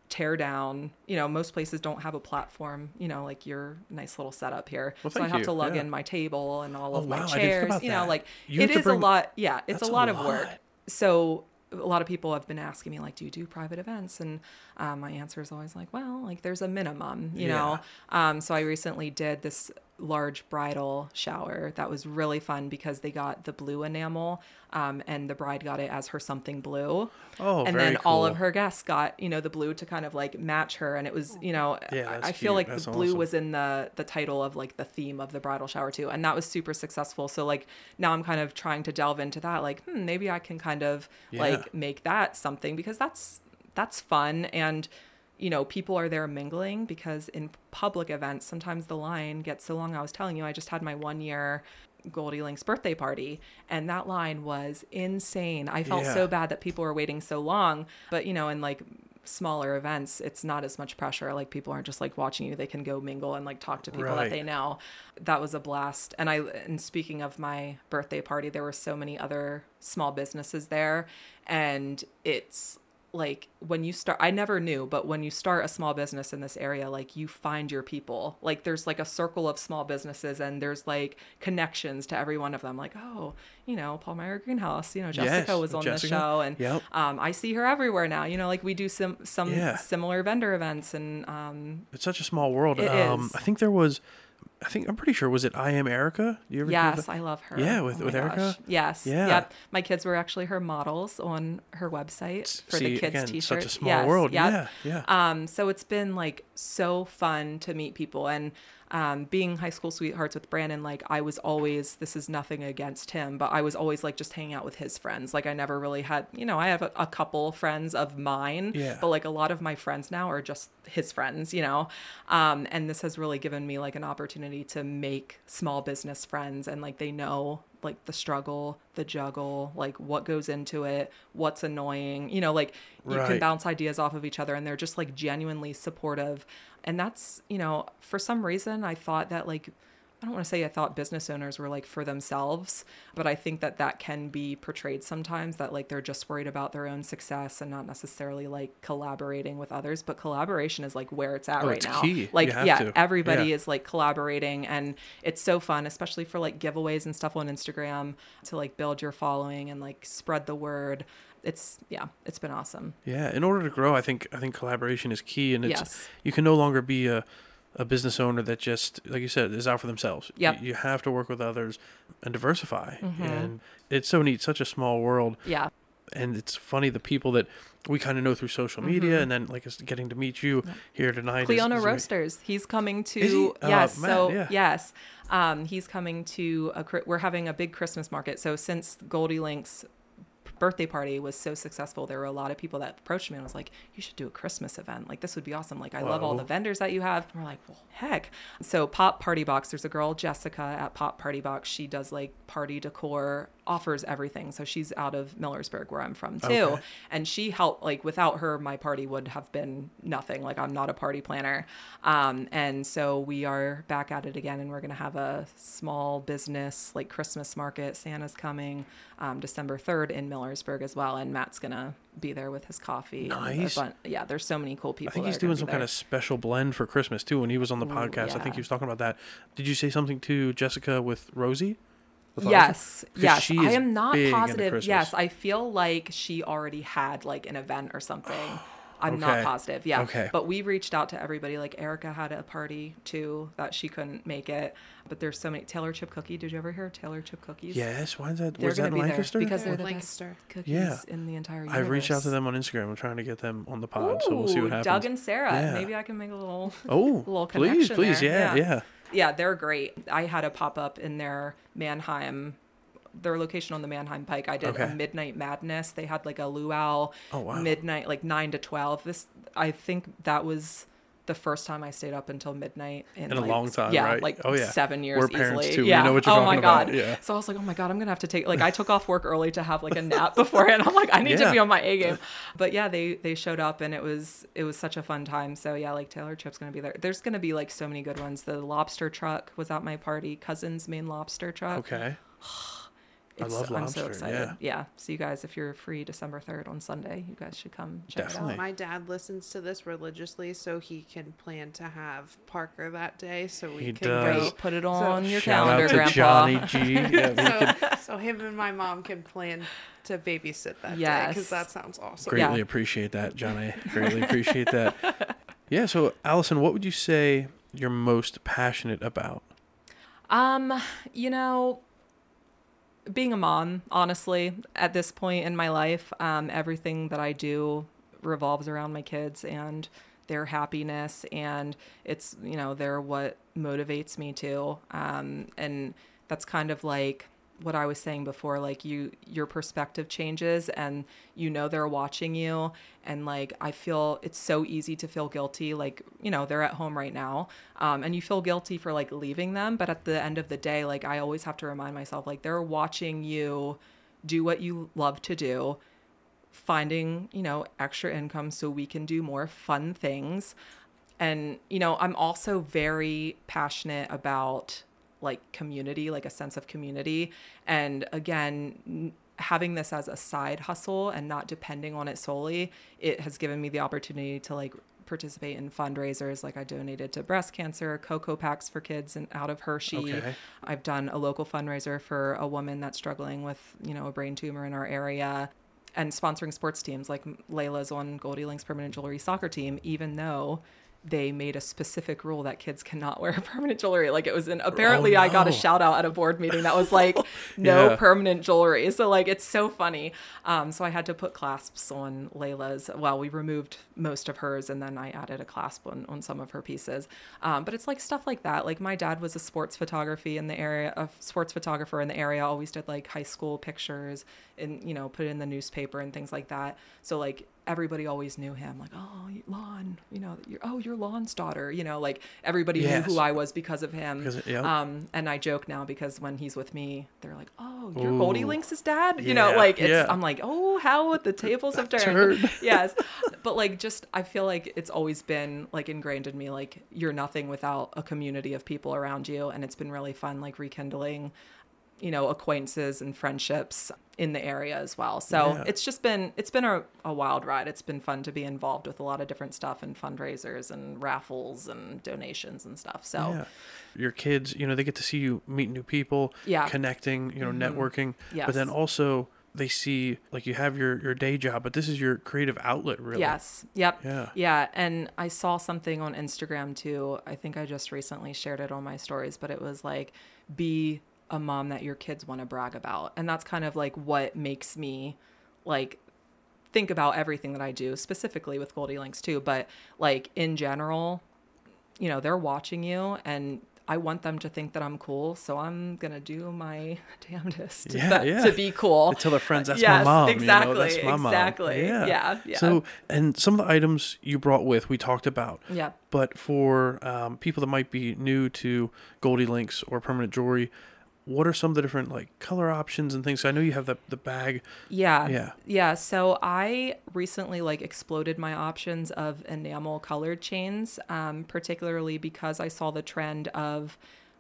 tear down. You know, most places don't have a platform, you know, like your nice little setup here. Well, so I have you. to lug Yeah. in my table and all Oh, of my wow, I didn't think chairs. You know, like You it is a lot. Yeah, it's That's a a lot of work. So a lot of people have been asking me like, do you do private events? And um, my answer is always like, well, like there's a minimum, you know. Um, so I recently did this large bridal shower. That was really fun because they got the blue enamel um, and the bride got it as her something blue. Oh, and then all of her guests got you know the blue to kind of like match her and it was you know Yeah, I- i feel like That's the blue awesome. was in the the title of like the theme of the bridal shower too and that was super successful. So like now i'm kind of trying to delve into that like hmm, maybe i can kind of Yeah. like make that something because that's that's fun. And you know people are there mingling because in public events sometimes the line gets so long. I was telling you i just had my one year goldie link's birthday party and that line was insane. I felt Yeah. so bad that people were waiting so long but you know in like smaller events it's not as much pressure. Like people aren't just like watching you. They can go mingle and like talk to people Right. that they know. That was a blast. And i and speaking of my birthday party there were so many other small businesses there and it's like when you start i never knew but when you start a small business in this area like you find your people like there's like a circle of small businesses and there's like connections to every one of them like oh you know paul meyer greenhouse you know jessica Yes, was on Jessica. the show and Yep. um, i see her everywhere now you know like we do some some Yeah. similar vendor events and um, It's such a small world. Um, is. I think there was, I think I'm pretty sure was it I am Erica? Do you ever? Yes. I love her. Yeah, with- Oh with Erica? gosh. Yes. Yeah. Yep. My kids were actually her models on her website for See, the kids again, t-shirt. such a small Yes, world. yep. Yeah, yeah. Um, so it's been like so fun to meet people and um, being high school sweethearts with Brandon, like I was always, this is nothing against him, but I was always like just hanging out with his friends. Like I never really had, you know, I have a, a couple friends of mine, Yeah. but like a lot of my friends now are just his friends, you know? Um, and this has really given me like an opportunity to make small business friends and like they know like the struggle, the juggle, like what goes into it, what's annoying, you know, like you can bounce ideas off of each other and they're just like genuinely supportive. And that's, you know, for some reason I thought that like I don't want to say I thought business owners were like for themselves, but I think that that can be portrayed sometimes that like they're just worried about their own success and not necessarily like collaborating with others. But collaboration is like where it's at Oh, right it's now. key. Like, yeah, to. everybody Yeah. is like collaborating and it's so fun, especially for like giveaways and stuff on Instagram to like build your following and like spread the word. It's, yeah, it's been awesome. Yeah, in order to grow, I think I think collaboration is key, and it's Yes. you can no longer be a a business owner that just like you said is out for themselves. Yep. You, have to work with others and diversify, Mm-hmm. and it's so neat, such a small world, Yeah. and it's funny the people that we kind of know through social media, Mm-hmm. and then like getting to meet you here tonight. is- Cleona is amazing. Roasters. He's coming to Is he? Uh, yes. Matt, so yeah. yes, um, he's coming to a. We're having a big Christmas market. So since Goldie Link's birthday party was so successful, there were a lot of people that approached me and was like, "You should do a Christmas event. Like this would be awesome. Like I love all the vendors that you have." And we're like, "Well, heck." So Pop Party Box. There's a girl Jessica at Pop Party Box. She does like party decor, offers everything. So she's out of Millersburg, where I'm from too Okay. and she helped like without her my party would have been nothing like i'm not a party planner um, and so we are back at it again and we're going to have a small business like christmas market santa's coming um, december 3rd in millersburg as well and matt's going to be there with his coffee Nice. bun- yeah there's so many cool people I think he's doing some kind of special blend for Christmas too. When he was on the podcast, I think he was talking about that. Did you say something to Jessica with Rosie? With Rosie? Yes, 'Cause yes. she I am not positive. Yes, I feel like she already had like an event or something. I'm not positive. Yeah. Okay. But we reached out to everybody. Like Erica had a party too that she couldn't make it. But there's so many Taylor Chip Cookie. Did you ever hear of Taylor Chip Cookies? Yes. Why is that? They're was that gonna in be there Lancaster? because They're they're the Lancaster. best cookies Yeah. in the entire universe. I've reached out to them on Instagram. I'm trying to get them on the pod, so we'll see what happens. Doug and Sarah. Yeah. Maybe I can make a little Oh, little please, connection please, there. yeah, Yeah. yeah. Yeah, they're great. I had a pop up in their Manheim, their location on the Manheim Pike. I did Okay. a Midnight Madness. They had like a luau Oh, wow. midnight, like nine to twelve. This I think that was the first time I stayed up until midnight in, In a like, long time, Yeah, right? like Oh, yeah. seven years We're parents, easily. too. We Yeah. know what you're oh talking my god. about. Yeah. So I was like, oh my god, I'm gonna have to take like I took off work early to have like a nap beforehand. I'm like, I need Yeah. to be on my A game. But yeah, they they showed up and it was it was such a fun time. So yeah, like Taylor Chip's gonna be there. There's gonna be like so many good ones. The lobster truck was at my party. Cousins Maine lobster truck. Okay. I It's- love I'm so excited. yeah. So you guys, if you're free December 3rd on Sunday, you guys should come check Definitely. it out. My dad listens to this religiously, so he can plan to have Parker that day, so we He can does. go. Put it on your Shout calendar, out to Grandpa. Johnny G. Yeah, So, so him and my mom can plan to babysit that day because that sounds awesome. greatly Yeah. appreciate that, Johnny. Greatly appreciate that. Yeah. So, Allison, what would you say you're most passionate about? Um, you know, being a mom, honestly, at this point in my life, um, everything that I do revolves around my kids and their happiness and it's you know they're what motivates me to um and that's kind of like what I was saying before like you your perspective changes and you know they're watching you. And like I feel it's so easy to feel guilty like you know they're at home right now um, and you feel guilty for like leaving them. But at the end of the day like I always have to remind myself like they're watching you do what you love to do finding you know extra income so we can do more fun things. And you know i'm also very passionate about like community like a sense of community. And again having this as a side hustle and not depending on it solely it has given me the opportunity to like participate in fundraisers. Like i donated to breast cancer cocoa packs for kids and out of hershey. Okay. i've done a local fundraiser for a woman that's struggling with you know a brain tumor in our area. And sponsoring sports teams like Layla's on Goldie Link's permanent jewelry soccer team, even though they made a specific rule that kids cannot wear permanent jewelry. Like it was in apparently I got a shout out at a board meeting that was like no Yeah. permanent jewelry. So like it's so funny. Um, so I had to put clasps on Layla's. Well, we removed most of hers and then I added a clasp on, on some of her pieces. Um, but it's like stuff like that. Like my dad was a sports photography in the area, a sports photographer in the area. Always did like high school pictures and you know put it in the newspaper and things like that. So like everybody always knew him. Like oh Lon, you know you're oh you're your Lon's daughter. You know, like everybody Yes. knew who I was because of him. Because- yep. Um, and I joke now because when he's with me, they're like, "Oh, you're Goldie Ooh. Links's dad." You know, like it's. yeah. I'm like, "Oh, how the tables have turned." Turned. yes, but like, just I feel like it's always been like ingrained in me. Like you're nothing without a community of people around you, and it's been really fun, like rekindling, you know, acquaintances and friendships in the area as well. So Yeah. it's just been it's been a, a wild ride. It's been fun to be involved with a lot of different stuff and fundraisers and raffles and donations and stuff. So Yeah. Your kids, you know, they get to see you meet new people, Yeah. connecting, you know, mm-hmm. networking. But then also they see like you have your your day job, but this is your creative outlet really. Yes. Yep. Yeah. Yeah. And I saw something on Instagram too. I think I just recently shared it on my stories, but it was like, be a mom that your kids want to brag about. And that's kind of like what makes me like think about everything that I do, specifically with Goldie Links too. But like in general, you know, they're watching you and I want them to think that I'm cool, so I'm gonna do my damnedest Yeah, to, yeah. to be cool. Tell their friends that's Yes, my mom. Exactly. You know, that's my mom. exactly. Yeah. Yeah. So, and some of the items you brought with, we talked about. yeah. But for um, people that might be new to Goldie Links or permanent jewelry, what are some of the different like color options and things? So I know you have the the bag. Yeah. Yeah. Yeah. So I recently like exploded my options of enamel colored chains, um, particularly because I saw the trend of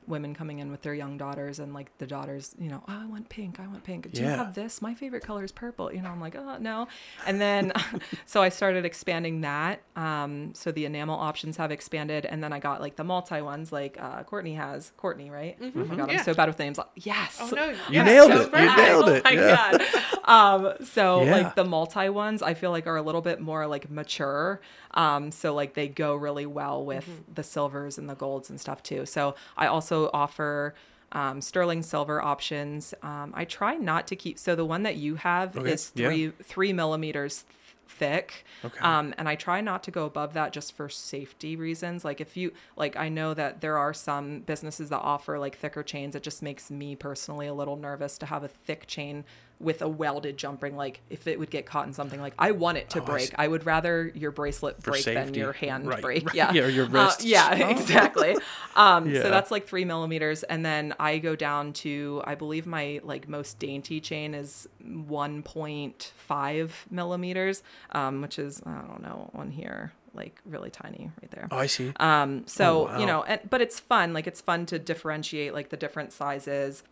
women coming in with their young daughters and like the daughters, you know, oh, I want pink, I want pink. Do you have this? My favorite color is purple. You know, I'm like, oh no. And then so I started expanding that. Um, so the enamel options have expanded, and then I got like the multi ones, like uh, Courtney has. Courtney, right? Oh my god, Yeah. I'm so bad with names. Yes. Oh no, You nailed it. You nailed it. Oh my Yeah. god. Um, so Yeah. like the multi ones, I feel like are a little bit more like mature. Um, so like they go really well with the silvers and the golds and stuff too. So I also offer um, sterling silver options. Um, I try not to keep. So the one that you have Okay. is Yeah. three three millimeters thick Okay. um and i try not to go above that just for safety reasons like if you like i know that there are some businesses that offer like thicker chains it just makes me personally a little nervous to have a thick chain with a welded jump ring like if it would get caught in something like i want it to Oh, break see. I, would rather your bracelet break than your hand Right, break right. yeah Yeah, or your Uh, yeah Oh. exactly um Yeah. so that's like three millimeters and then i go down to i believe my like most dainty chain is 1.5 millimeters um which is i don't know on here like really tiny right there Oh, I see. um so Oh, wow. you know and, but it's fun like it's fun to differentiate like the different sizes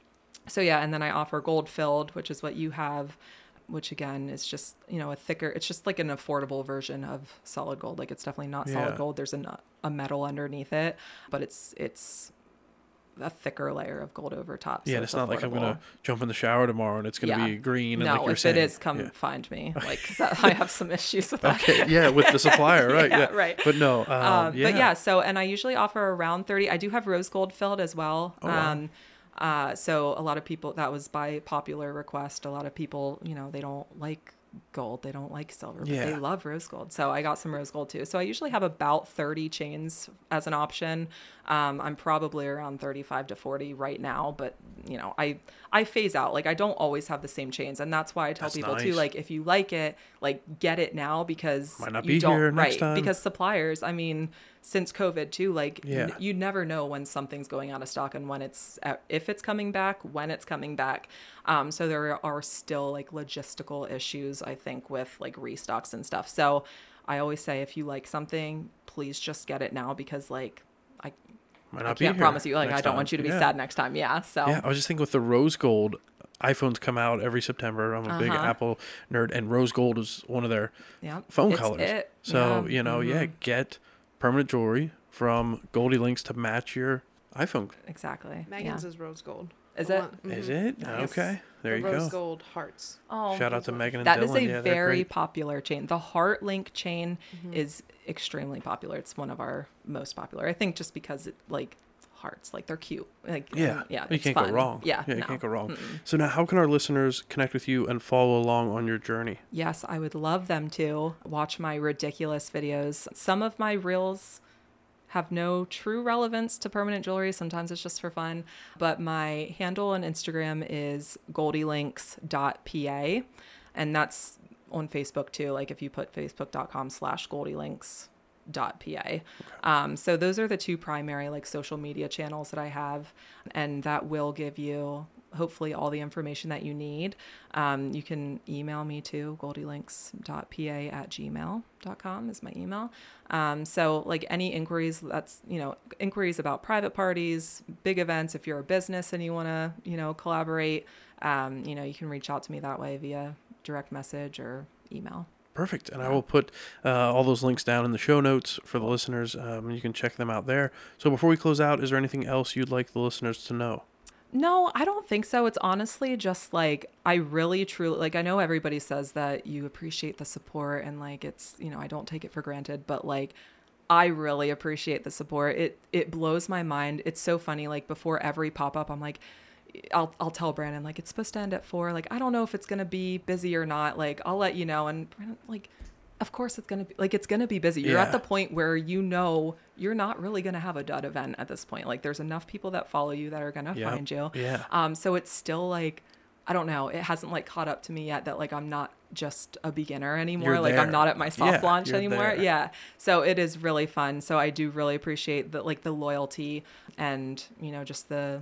so yeah and then i offer gold filled which is what you have which again is just you know a thicker it's just like an affordable version of solid gold like it's definitely not Yeah. solid gold there's a, a metal underneath it but it's it's a thicker layer of gold over top yeah, and it's not like I'm gonna jump in the shower tomorrow and it's gonna Yeah. be green. And no like you're if saying. it is come Yeah. find me like that- i have some issues with that Okay, yeah, with the supplier, right? Yeah, yeah, right. But no, um, Um, yeah. But yeah, so and I usually offer around thirty. I do have rose gold filled as well. Oh, wow. Um, uh, so a lot of people that was by popular request. A lot of people, you know, they don't like gold, they don't like silver, but they love rose gold. So I got some rose gold too. So I usually have about thirty chains as an option. Um, I'm probably around thirty-five to forty right now, but you know, I I phase out. Like I don't always have the same chains, and that's why I tell That's people too. Like if you like it, like get it now because Might not be don't here next right time. because suppliers i mean since covid too like Yeah. n- you never know when something's going out of stock and when it's uh, if it's coming back when it's coming back um so there are still like logistical issues i think with like restocks and stuff so i always say if you like something please just get it now because like i Might not be can't promise you like i don't time. want you to be Yeah. sad next time yeah so Yeah, I was just thinking with the rose gold, iPhones come out every September. I'm a big Uh-huh. Apple nerd, and rose gold is one of their yeah phone it's colors. it. So Yeah. Mm-hmm. you know, yeah, get permanent jewelry from Goldie Links to match your iPhone. exactly Megan's yeah. is rose gold. Is The it? one- Is it Yes. okay? There The you rose go. Rose gold hearts. oh Shout out to Megan and That Dylan. is a yeah, very popular chain. The Heart Link chain Mm-hmm. is extremely popular. It's one of our most popular. I think just because it like hearts, like they're cute. Like Yeah, um, yeah, you it's can't go fun. wrong. Yeah, yeah, you no. can't go wrong. So now, how can our listeners connect with you and follow along on your journey? Yes, I would love them to watch my ridiculous videos. Some of my reels have no true relevance to permanent jewelry. Sometimes it's just for fun. But my handle on Instagram is goldielinks.pa. And that's on Facebook too. Like if you put facebook.com slash goldielinks, gmail.pa. Um, so those are the two primary like social media channels that I have, and that will give you hopefully all the information that you need. Um, you can email me too, goldielinks.pa at gmail.com is my email. Um, so like any inquiries, that's, you know, inquiries about private parties, big events, if you're a business and you want to, you know, collaborate, um, you know, you can reach out to me that way via direct message or email. Perfect. And I will put uh, all those links down in the show notes for the listeners. Um, you can check them out there. So before we close out, is there anything else you'd like the listeners to know? No, I don't think so. It's honestly just like I really truly like I know everybody says that you appreciate the support and like it's, you know, I don't take it for granted, but like I really appreciate the support. It it blows my mind. It's so funny like before every pop-up I'm like I'll I'll tell Brandon like it's supposed to end at 4. Like I don't know if it's going to be busy or not. Like I'll let you know and Brandon like of course it's going to be like it's going to be busy. You're Yeah. at the point where you know you're not really going to have a dud event at this point. Like there's enough people that follow you that are going to Yep. find you. Yeah. Um so it's still like I don't know, it hasn't like caught up to me yet that like I'm not just a beginner anymore. You're like there. I'm not at my soft Yeah, launch anymore. there. Yeah. So it is really fun. So I do really appreciate the like the loyalty and, you know, just the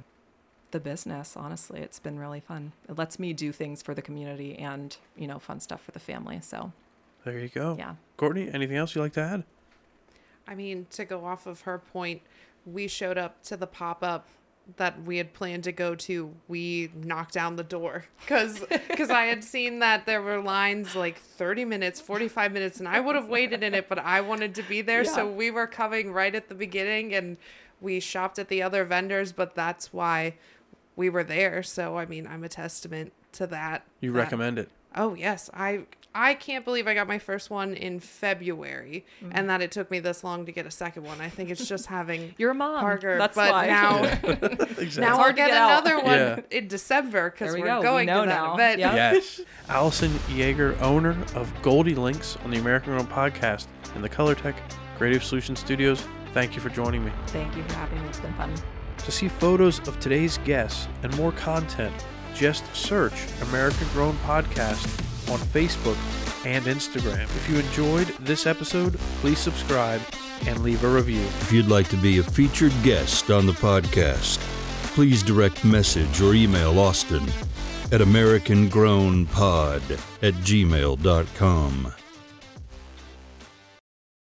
the business, honestly. It's been really fun. It lets me do things for the community and, you know, fun stuff for the family. So There you go. yeah. Courtney, anything else you'd like to add? I mean, to go off of her point, we showed up to the pop up that we had planned to go to. We knocked down the door because because I had seen that there were lines like 30 minutes, 45 minutes, and I would have waited in it, but I wanted to be there, so we were coming right at the beginning, and we shopped at the other vendors, but that's why we were there. So I mean, I'm a testament to that. You that- recommend it. Oh yes, I I can't believe I got my first one in February Mm. and that it took me this long to get a second one. I think it's just having You're mom. Parker, That's but why. now Exactly. now I'll get, get another one Yeah. in December because we we're go. Going know to that now. event. Yep. Yes. Allison Yeager, owner of Goldie Links on the American Grown podcast and the ColorTech Creative Solutions Studios. Thank you for joining me. Thank you for having me. It's been fun. To see photos of today's guests and more content, just search American Grown Podcast on Facebook and Instagram. If you enjoyed this episode, please subscribe and leave a review. If you'd like to be a featured guest on the podcast, please direct message or email Austin at AmericanGrownPod at gmail.com.